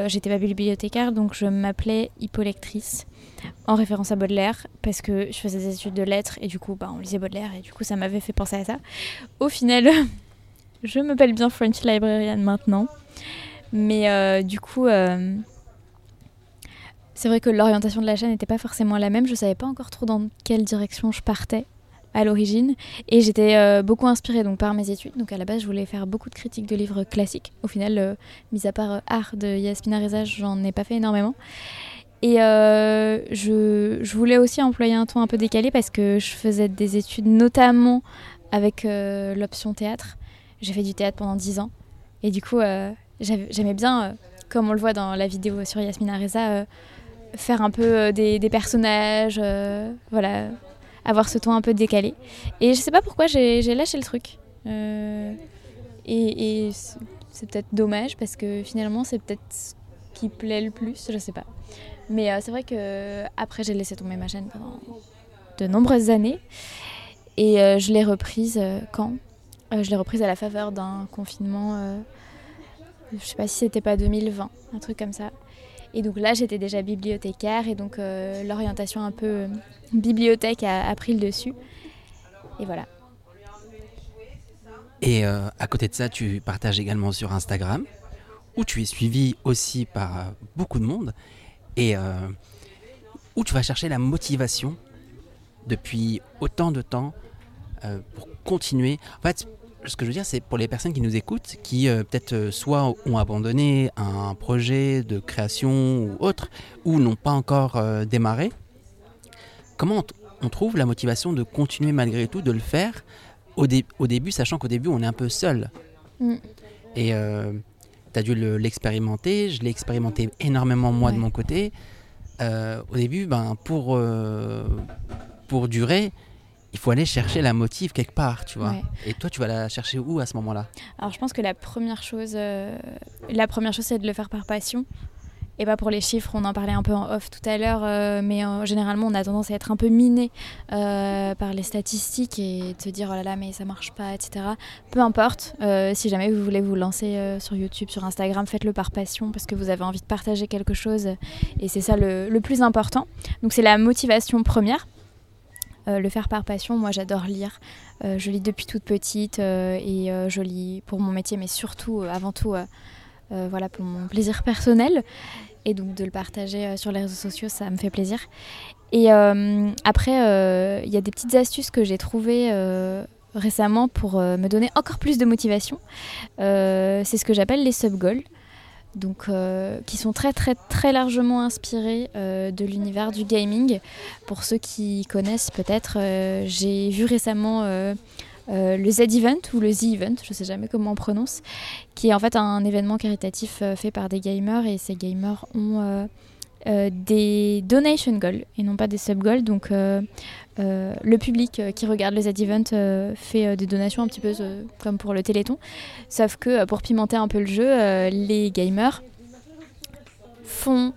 S2: j'étais pas bibliothécaire, donc je m'appelais hypolectrice, en référence à Baudelaire, parce que je faisais des études de lettres, et du coup, bah, on lisait Baudelaire, et du coup, ça m'avait fait penser à ça. Au final, je m'appelle bien French Librarian maintenant. Mais du coup c'est vrai que l'orientation de la chaîne n'était pas forcément la même. Je savais pas encore trop dans quelle direction je partais à l'origine. Et j'étais euh, beaucoup inspirée donc, par mes études. Donc à la base, je voulais faire beaucoup de critiques de livres classiques. Au final, euh, mis à part euh, Art de Yasmina Reza, j'en ai pas fait énormément. Et je, je, voulais aussi employer un ton un peu décalé parce que je faisais des études notamment avec l'option théâtre. J'ai fait du théâtre pendant 10 ans. Et du coup, j'aimais bien, comme on le voit dans la vidéo sur Yasmina Reza, faire un peu des, des personnages, voilà, avoir ce ton un peu décalé. Et je sais pas pourquoi j'ai lâché le truc. Euh, et, c'est peut-être dommage parce que finalement c'est peut-être ce qui plaît le plus, je sais pas. Mais euh, c'est vrai que après j'ai laissé tomber ma chaîne pendant de nombreuses années et euh, je l'ai reprise quand? Je l'ai reprise à la faveur d'un confinement. je sais pas si c'était pas 2020, un truc comme ça. Et donc là, j'étais déjà bibliothécaire et donc euh, l'orientation un peu euh, bibliothèque a, pris le dessus. Et voilà.
S1: Et euh, à côté de ça, tu partages également sur Instagram, où tu es suivi aussi par beaucoup de monde, et où tu vas chercher la motivation depuis autant de temps pour continuer. En fait, ce que je veux dire, c'est pour les personnes qui nous écoutent, qui euh, peut-être euh, soit ont abandonné un projet de création ou autre, ou n'ont pas encore euh, démarré, comment on, trouve la motivation de continuer malgré tout, de le faire au, au début, sachant qu'au début, on est un peu seul? Mm. Et tu as dû l'expérimenter, je l'ai expérimenté énormément moi de mon côté. au début, ben, pour, pour durer, il faut aller chercher la motive quelque part, tu vois. Et toi, tu vas la chercher où à ce moment-là?
S2: Alors, je pense que la première chose, euh, la première chose, c'est de le faire par passion. Et pas pour les chiffres, on en parlait un peu en off tout à l'heure, euh, mais généralement on a tendance à être un peu miné euh, par les statistiques et de se dire oh là là mais ça marche pas, etc. Peu importe, si jamais vous voulez vous lancer sur YouTube, sur Instagram, faites-le par passion parce que vous avez envie de partager quelque chose et c'est ça le plus important. Donc c'est la motivation première. Euh, le faire par passion, moi j'adore lire. Euh, je lis depuis toute petite euh, et je lis pour mon métier, mais surtout, avant tout, voilà, pour mon plaisir personnel. Et donc de le partager sur les réseaux sociaux, ça me fait plaisir. Et après, il y a des petites astuces que j'ai trouvées récemment pour me donner encore plus de motivation. c'est ce que j'appelle les sub-goals donc, euh, qui sont très très très largement inspirés euh, de l'univers du gaming. Pour ceux qui connaissent peut-être, euh, j'ai vu récemment le Z-Event ou le Z-Event, je ne sais jamais comment on prononce, qui est en fait un événement caritatif fait par des gamers et ces gamers ont des donation goals et non pas des sub goals. Donc le public qui regarde le Z-Event fait des donations un petit peu comme pour le Téléthon. Sauf que pour pimenter un peu le jeu, les gamers font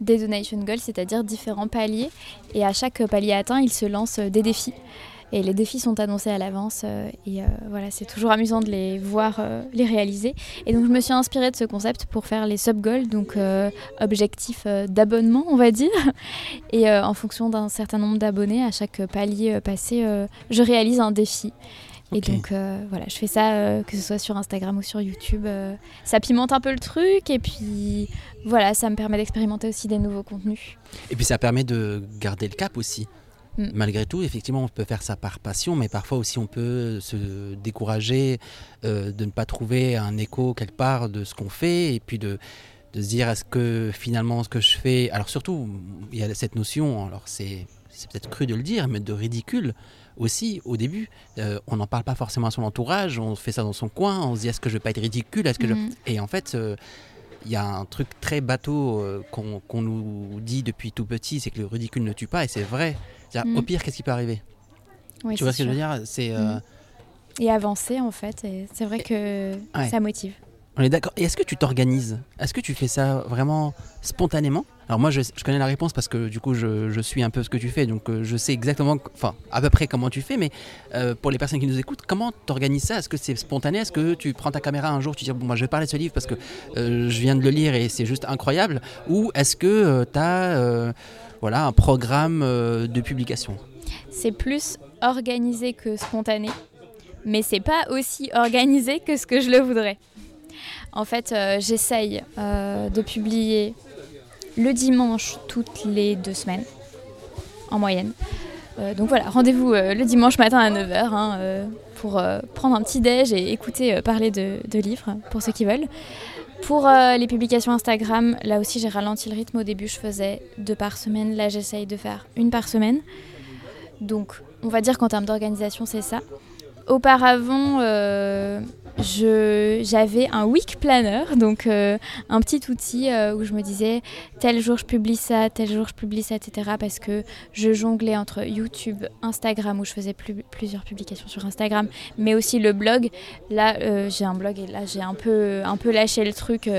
S2: des donation goals, c'est-à-dire différents paliers. Et à chaque palier atteint, ils se lancent des défis. Et les défis sont annoncés à l'avance. Euh, et euh, voilà, c'est toujours amusant de les voir, euh, les réaliser. Et donc, je me suis inspirée de ce concept pour faire les sub-goals, donc objectifs d'abonnement, on va dire. Et en fonction d'un certain nombre d'abonnés, à chaque palier passé, je réalise un défi. Et donc voilà, je fais ça que ce soit sur Instagram ou sur YouTube. ça pimente un peu le truc et puis voilà, ça me permet d'expérimenter aussi des nouveaux contenus.
S1: Et puis ça permet de garder le cap aussi. Mm. Malgré tout, effectivement, on peut faire ça par passion, mais parfois aussi on peut se décourager euh, de ne pas trouver un écho quelque part de ce qu'on fait et puis de, se dire est-ce que finalement ce que je fais. Alors surtout, il y a cette notion, alors c'est peut-être cru de le dire, mais de ridicule aussi au début. Euh, on n'en parle pas forcément à son entourage, on fait ça dans son coin, on se dit est-ce que je vais pas être ridicule est-ce que je... Mm. Et en fait, euh, il y a un truc très bateau qu'on nous dit depuis tout petit, c'est que le ridicule ne tue pas, et c'est vrai. Au mm. pire, qu'est-ce qui peut arriver? Tu vois ce que je veux dire? C'est euh,
S2: mm. et avancer en fait. C'est vrai que ça motive.
S1: On est d'accord. Et est-ce que tu t'organises? Est-ce que tu fais ça vraiment spontanément? Alors moi, je, connais la réponse parce que du coup, je, suis un peu ce que tu fais, donc euh, je sais exactement, enfin, à peu près comment tu fais. Mais euh, pour les personnes qui nous écoutent, comment t'organises ça? Est-ce que c'est spontané? Est-ce que tu prends ta caméra un jour, tu dis bon, moi, je vais parler de ce livre parce que je viens de le lire et c'est juste incroyable? Ou est-ce que tu as voilà, un programme euh, de publication?
S2: C'est plus organisé que spontané, mais c'est pas aussi organisé que ce que je le voudrais. En fait, euh, j'essaye euh, de publier le dimanche toutes les deux semaines, en moyenne. donc voilà, rendez-vous le dimanche matin à 9h hein, pour prendre un petit déj et écouter parler de, de, livres pour ceux qui veulent. Pour euh, les publications Instagram, là aussi j'ai ralenti le rythme. Au début, je faisais deux par semaine. Là, j'essaye de faire une par semaine. Donc, on va dire qu'en termes d'organisation, c'est ça. Auparavant, euh, j'avais un week planner, donc euh, un petit outil euh, où je me disais tel jour je publie ça, tel jour je publie ça, etc. Parce que je jonglais entre YouTube, Instagram où je faisais plusieurs publications sur Instagram, mais aussi le blog. Là, j'ai un blog et là j'ai un peu, un peu lâché le truc.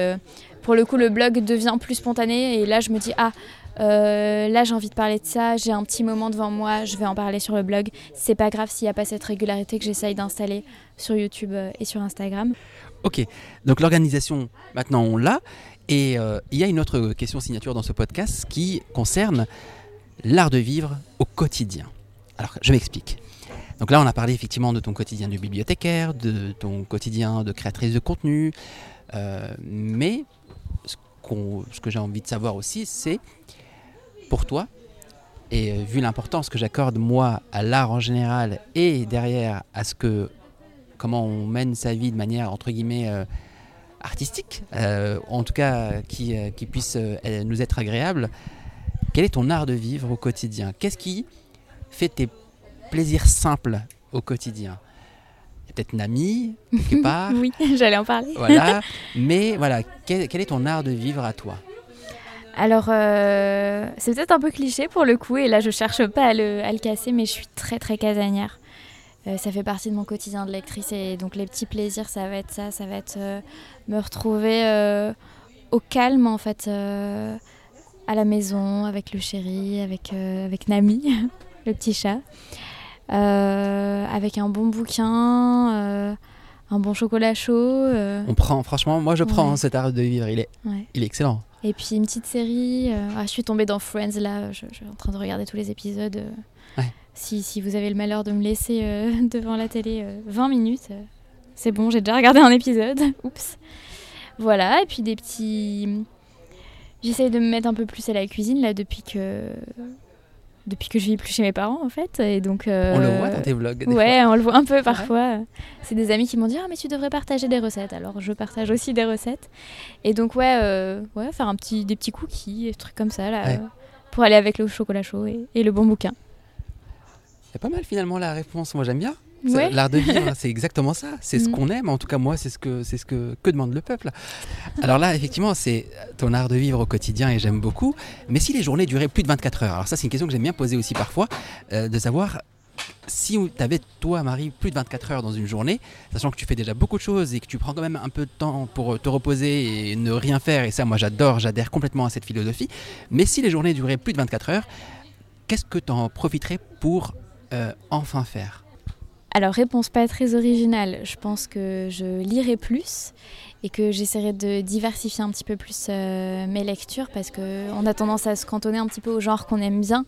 S2: pour le coup, le blog devient plus spontané et là je me dis ah euh, là, j'ai envie de parler de ça, j'ai un petit moment devant moi, je vais en parler sur le blog. C'est pas grave s'il n'y a pas cette régularité que j'essaye d'installer sur YouTube euh, et sur Instagram.
S1: Ok, donc l'organisation, maintenant on l'a. Et euh, il y a une autre question signature dans ce podcast qui concerne l'art de vivre au quotidien. Alors, je m'explique. Donc là, on a parlé effectivement de ton quotidien de bibliothécaire, de ton quotidien de créatrice de contenu, mais ce que j'ai envie de savoir aussi, c'est pour toi, et euh, vu l'importance que j'accorde moi à l'art en général et derrière à ce que comment on mène sa vie de manière entre guillemets euh, artistique, euh, en tout cas qui, qui puisse nous être agréable, quel est ton art de vivre au quotidien? Qu'est-ce qui fait tes plaisirs simples au quotidien? Peut-être Nami, quelque part.
S2: oui, j'allais en parler.
S1: voilà. Mais voilà, quel, est ton art de vivre à toi?
S2: Alors, euh, c'est peut-être un peu cliché pour le coup, et là je cherche pas à le, casser, mais je suis très très casanière. Euh, ça fait partie de mon quotidien de lectrice, et donc les petits plaisirs, ça va être ça, ça va être euh, me retrouver au calme en fait, à la maison, avec le chéri, avec, avec Nami, le petit chat. Euh, avec un bon bouquin, euh, un bon chocolat chaud. Euh.
S1: On prend, franchement, moi je prends cet art de vivre, il est, il est excellent.
S2: Et puis une petite série. Ah, je suis tombée dans Friends là, je, suis en train de regarder tous les épisodes. Si, si, vous avez le malheur de me laisser devant la télé 20 minutes, c'est bon, j'ai déjà regardé un épisode. Oups. Voilà, et puis des petits. J'essaye de me mettre un peu plus à la cuisine là depuis que depuis que je vis plus chez mes parents en fait et donc
S1: on le voit dans tes vlogs
S2: ouais on le voit un peu parfois c'est des amis qui m'ont dit ah mais tu devrais partager des recettes alors je partage aussi des recettes et donc ouais euh, ouais faire un petit des petits cookies des trucs comme ça là pour aller avec le chocolat chaud et, le bon bouquin
S1: c'est pas mal finalement la réponse moi j'aime bien
S2: Ouais.
S1: L'art de vivre, c'est exactement ça. C'est ce
S2: Mm.
S1: qu'on aime. En tout cas, moi, c'est ce que c'est ce que que demande le peuple. Alors là, effectivement, c'est ton art de vivre au quotidien et j'aime beaucoup. Mais si les journées duraient plus de 24 heures, alors ça, c'est une question que j'aime bien poser aussi parfois, euh, de savoir si tu avais, toi, Marie, plus de 24 heures dans une journée, sachant que tu fais déjà beaucoup de choses et que tu prends quand même un peu de temps pour te reposer et ne rien faire, et ça, moi, j'adore, j'adhère complètement à cette philosophie. Mais si les journées duraient plus de 24 heures, qu'est-ce que tu en profiterais pour euh, enfin faire
S2: Alors, réponse pas très originale. Je pense que je lirai plus et que j'essaierai de diversifier un petit peu plus euh, mes lectures parce qu'on a tendance à se cantonner un petit peu au genre qu'on aime bien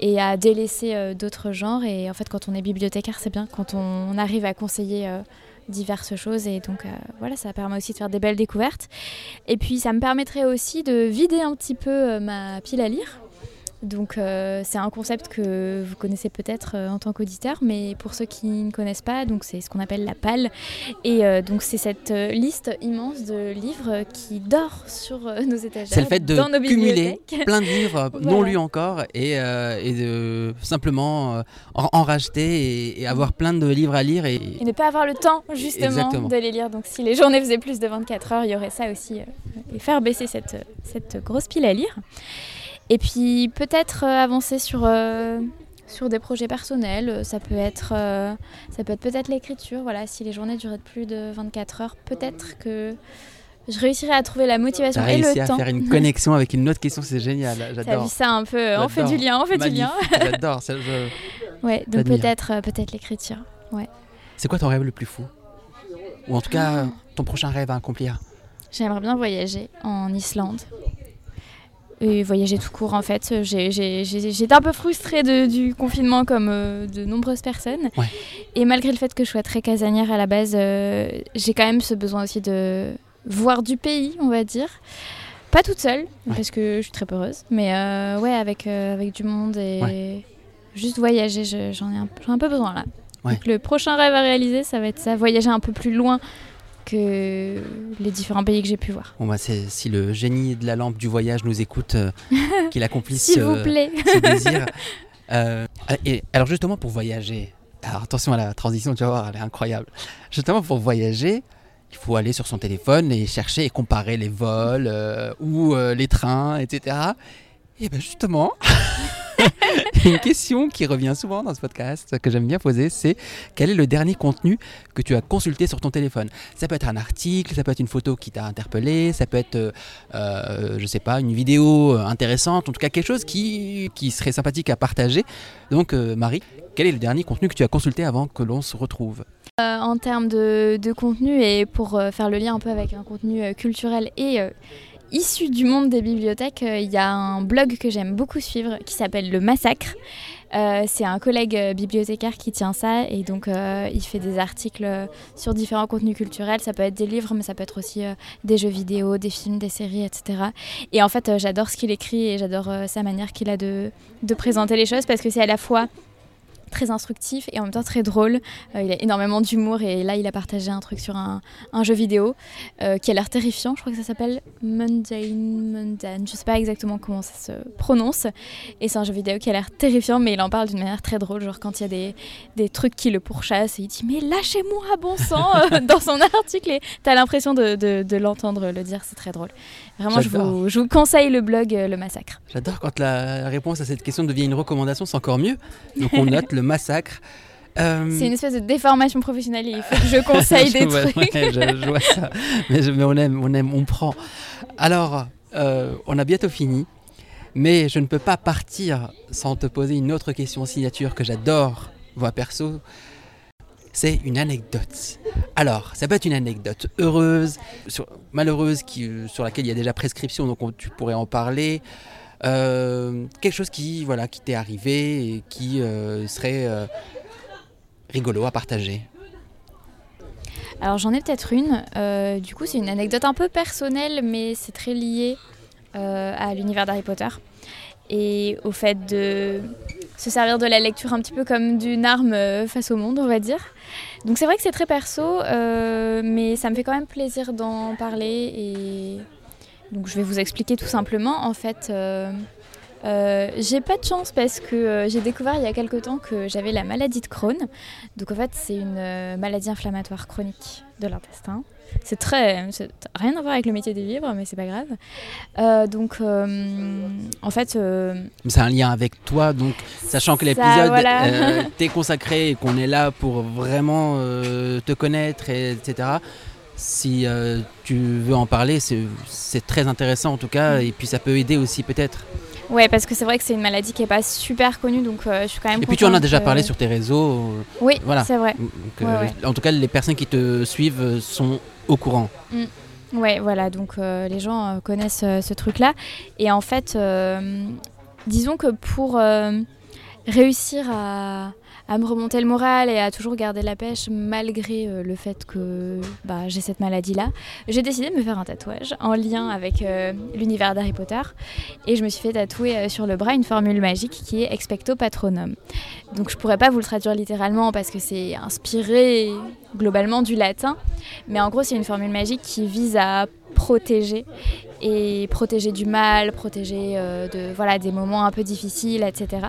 S2: et à délaisser euh, d'autres genres. Et en fait, quand on est bibliothécaire, c'est bien quand on arrive à conseiller. diverses choses et donc voilà ça permet aussi de faire des belles découvertes et puis ça me permettrait aussi de vider un petit peu ma pile à lire donc euh, c'est un concept que vous connaissez peut-être euh, en tant qu'auditeur, mais pour ceux qui ne connaissent pas, donc c'est ce qu'on appelle la palle. Et euh, donc c'est cette liste immense de livres qui dort sur nos étagères.
S1: C'est le fait de
S2: dans nos
S1: cumuler plein de livres non lus encore et, et de simplement en, en racheter et, et avoir plein de livres à lire. Et,
S2: Et ne pas avoir le temps justement
S1: Exactement.
S2: de les lire. Donc si les journées faisaient plus de 24 heures, il y aurait ça aussi. et faire baisser cette, cette grosse pile à lire. Et puis peut-être euh, avancer sur, euh, sur des projets personnels. Euh, Ça peut être euh, ça peut être peut-être l'écriture. Voilà, si les journées duraient plus de 24 heures, peut-être que je réussirais à trouver la motivation et le
S1: à
S2: temps.
S1: faire une connexion avec une autre question, c'est génial. J'adore.
S2: ça un peu, on fait du lien, on fait du lien.
S1: J'adore. ça, je-
S2: Ouais, donc peut-être peut-être l'écriture.
S1: C'est quoi ton rêve le plus fou? Ou en tout cas, ton prochain rêve à accomplir?
S2: J'aimerais bien voyager en Islande. Et voyager tout court en fait. J'étais un peu frustrée de- du confinement comme euh, de nombreuses personnes.
S1: Ouais.
S2: Et malgré le fait que je sois très casanière à la base, euh, j'ai quand même ce besoin aussi de voir du pays, on va dire. Pas toute seule,
S1: Ouais.
S2: parce que je suis très peureuse, mais euh, ouais, avec, avec du monde et juste voyager, je- j'en ai, ai un peu besoin là. Donc le prochain rêve à réaliser, ça va être ça, voyager un peu plus loin que les différents pays que j'ai pu voir.
S1: Bon, bah, si le génie de la lampe du voyage nous écoute, euh, qu'il accomplisse
S2: S'il vous plaît.
S1: ce désir. Euh, et alors justement pour voyager, alors attention à la transition, tu vas voir, elle est incroyable. Justement pour voyager, il faut aller sur son téléphone et chercher et comparer les vols euh, ou euh, les trains, etc. Et bien justement, une question qui revient souvent dans ce podcast que j'aime bien poser, c'est quel est le dernier contenu que tu as consulté sur ton téléphone? Ça peut être un article, ça peut être une photo qui t'a interpellé, ça peut être, euh, euh, je sais pas, une vidéo euh, intéressante, en tout cas quelque chose qui, qui serait sympathique à partager. Donc euh, Marie, quel est le dernier contenu que tu as consulté avant que l'on se retrouve?
S2: Euh, en termes de, contenu et pour faire le lien un peu avec un contenu culturel et issu du monde des bibliothèques, euh, il y a un blog que j'aime beaucoup suivre qui s'appelle Le Massacre. Euh, c'est un collègue euh, bibliothécaire qui tient ça et donc il fait des articles sur différents contenus culturels. Ça peut être des livres, mais ça peut être aussi des jeux vidéo, des films, des séries, etc. Et en fait, j'adore ce qu'il écrit et j'adore sa manière qu'il a de présenter les choses parce que c'est à la fois très instructif et en même temps très drôle. Euh, il a énormément d'humour et là il a partagé un truc sur un, jeu vidéo euh, qui a l'air terrifiant. Je crois que ça s'appelle Mundane, Mundane. Je sais pas exactement comment ça se prononce. Et c'est un jeu vidéo qui a l'air terrifiant, mais il en parle d'une manière très drôle. Genre quand il y a des, trucs qui le pourchassent et il dit mais lâchez-moi bon sang dans son article et t'as l'impression de l'entendre le dire. C'est très drôle. Vraiment, je vous, je vous conseille le blog euh, Le Massacre.
S1: J'adore quand la réponse à cette question devient une recommandation, c'est encore mieux. Donc on note le massacre. Euh,
S2: C'est une espèce de déformation professionnelle il faut que je conseille des
S1: vois-
S2: trucs.
S1: ouais, je, je vois ça. Mais, on aime, on aime, on prend. Alors, euh, on a bientôt fini. Mais je ne peux pas partir sans te poser une autre question signature que j'adore, moi perso. C'est une anecdote. Alors, ça peut être une anecdote heureuse, sur- malheureuse, qui, euh, sur laquelle il y a déjà prescription, donc on- tu pourrais en parler. Euh, quelque chose qui, voilà, qui t'est arrivé et qui euh, serait rigolo à partager.
S2: Alors j'en ai peut-être une. Du coup, c'est une anecdote un peu personnelle, mais c'est très lié à l'univers d'Harry Potter et au fait de se servir de la lecture un petit peu comme d'une arme euh, face au monde, on va dire. Donc c'est vrai que c'est très perso, euh, mais ça me fait quand même plaisir d'en parler et donc je vais vous expliquer tout simplement. En fait, euh, Euh, j'ai pas de chance parce que euh, j'ai découvert il y a quelque temps que j'avais la maladie de Crohn. Donc en fait, c'est une euh, maladie inflammatoire chronique de l'intestin. C'est très. rien à voir avec le métier des vivres, mais c'est pas grave. Donc en fait.
S1: C'est un lien avec toi, donc sachant que l'épisode
S2: voilà.
S1: t'est consacré et qu'on est là pour vraiment te connaître, et, etc. Si euh, tu veux en parler, c'est c'est très intéressant en tout cas,
S2: Mm.
S1: et puis ça peut aider aussi peut-être.
S2: Ouais, parce que c'est vrai que c'est une maladie qui est pas super connue, donc euh, je suis quand même.
S1: Et puis tu en as déjà
S2: que-
S1: parlé sur tes réseaux. euh,
S2: Oui,
S1: Voilà.
S2: c'est vrai.
S1: donc, euh,
S2: Ouais, ouais.
S1: En tout cas, les personnes qui te suivent sont au courant.
S2: Ouais, voilà, donc euh, les gens euh, connaissent euh, ce truc-là. Et en fait, disons que pour réussir à, à me remonter le moral et à toujours garder la pêche malgré euh, le fait que bah, j'ai cette maladie-là, j'ai décidé de me faire un tatouage en lien avec euh, l'univers d'Harry Potter. Et je me suis fait tatouer euh, sur le bras une formule magique qui est Expecto Patronum. Donc je pourrais pas vous le traduire littéralement parce que c'est inspiré globalement du latin. Mais en gros, c'est une formule magique qui vise à protéger et protéger du mal, protéger de voilà des moments un peu difficiles, etc.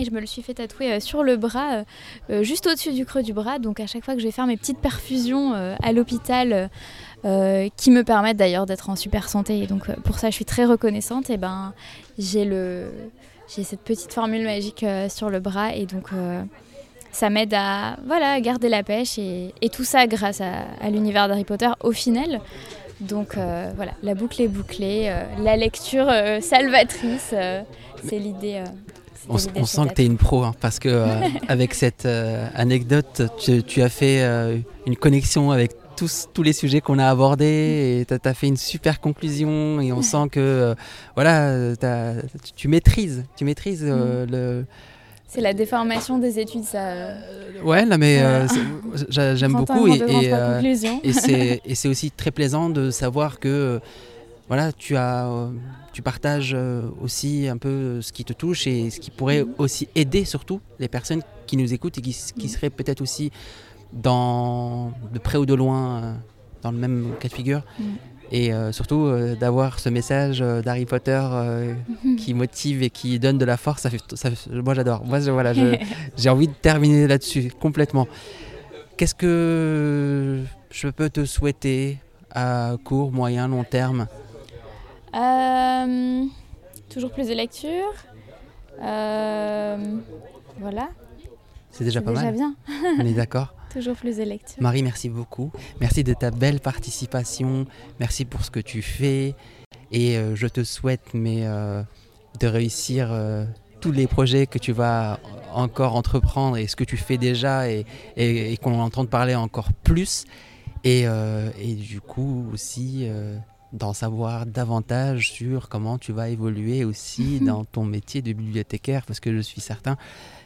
S2: Et je me le suis fait tatouer euh, sur le bras, euh, euh, juste au-dessus du creux du bras. Donc à chaque fois que je vais faire mes petites perfusions à l'hôpital, euh, qui me permettent d'ailleurs d'être en super santé. Et donc pour ça, je suis très reconnaissante. Et ben j'ai le j'ai cette petite formule magique sur le bras et donc euh, ça m'aide à voilà garder la pêche et, et tout ça grâce à, à l'univers d'Harry Potter au final. Donc euh, voilà, la boucle est bouclée, euh, la lecture euh, salvatrice, c'est l'idée.
S1: On, sent que tu es une pro, hein, parce que euh, avec cette euh, anecdote, tu, tu as fait euh, une connexion avec tous, tous les sujets qu'on a abordés, et tu as, fait une super conclusion, et on sent que voilà, tu, tu maîtrises, tu maîtrises euh, le...
S2: C'est la déformation des études, ça.
S1: Ouais, là, mais euh, j'aime beaucoup, et, et, euh, et c'est et c'est aussi très plaisant de savoir que voilà tu as euh, tu partages euh, aussi un peu ce qui te touche et ce qui pourrait
S2: Mhm.
S1: aussi aider surtout les personnes qui nous écoutent et qui, qui
S2: Mhm.
S1: seraient peut-être aussi dans de près ou de loin euh, dans le même cas de figure
S2: Mhm.
S1: et euh, surtout euh, d'avoir ce message euh, d'Harry Potter euh, qui motive et qui donne de la force ça fait, ça fait- moi j'adore moi je- voilà je, j'ai envie de terminer là-dessus complètement. Qu'est-ce que je peux te souhaiter à court, moyen, long terme?
S2: Euh, toujours plus de lecture. Euh, voilà,
S1: C'est déjà pas
S2: déjà
S1: mal.
S2: bien.
S1: On est d'accord
S2: Toujours plus de lecture.
S1: Marie, merci beaucoup. Merci de ta belle participation. Merci pour ce que tu fais. Et euh, je te souhaite mais, de réussir tous les projets que tu vas encore entreprendre et ce que tu fais déjà et, et- et qu'on entende parler encore plus. Et, et du coup aussi d'en savoir davantage sur comment tu vas évoluer aussi dans ton métier de bibliothécaire parce que je suis certain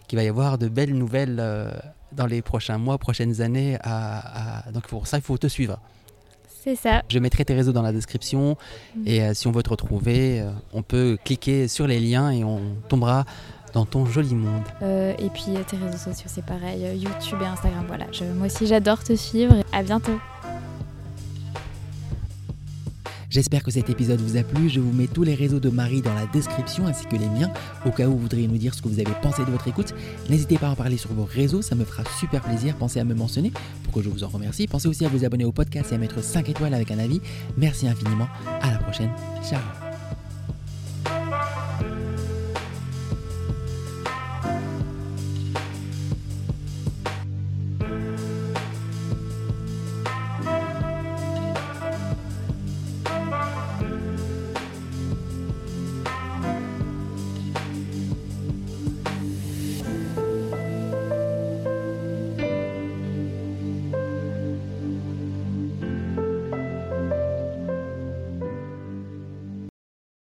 S1: qu'il va y avoir de belles nouvelles euh, dans les prochains mois, prochaines années. À, à- Donc pour ça, il faut te suivre.
S2: C'est ça.
S1: Je mettrai tes réseaux dans la description
S2: Mhm.
S1: et euh, si on veut te retrouver, euh, on peut cliquer sur les liens et on tombera dans ton joli monde.
S2: Et puis tes réseaux sociaux, c'est pareil, YouTube et Instagram. Voilà, je- moi aussi j'adore te suivre. À bientôt.
S1: J'espère que cet épisode vous a plu. Je vous mets tous les réseaux de Marie dans la description ainsi que les miens au cas où vous voudriez nous dire ce que vous avez pensé de votre écoute. N'hésitez pas à en parler sur vos réseaux, ça me fera super plaisir. Pensez à me mentionner pour que je vous en remercie. Pensez aussi à vous abonner au podcast et à mettre 5 étoiles avec un avis. Merci infiniment. À la prochaine. Ciao.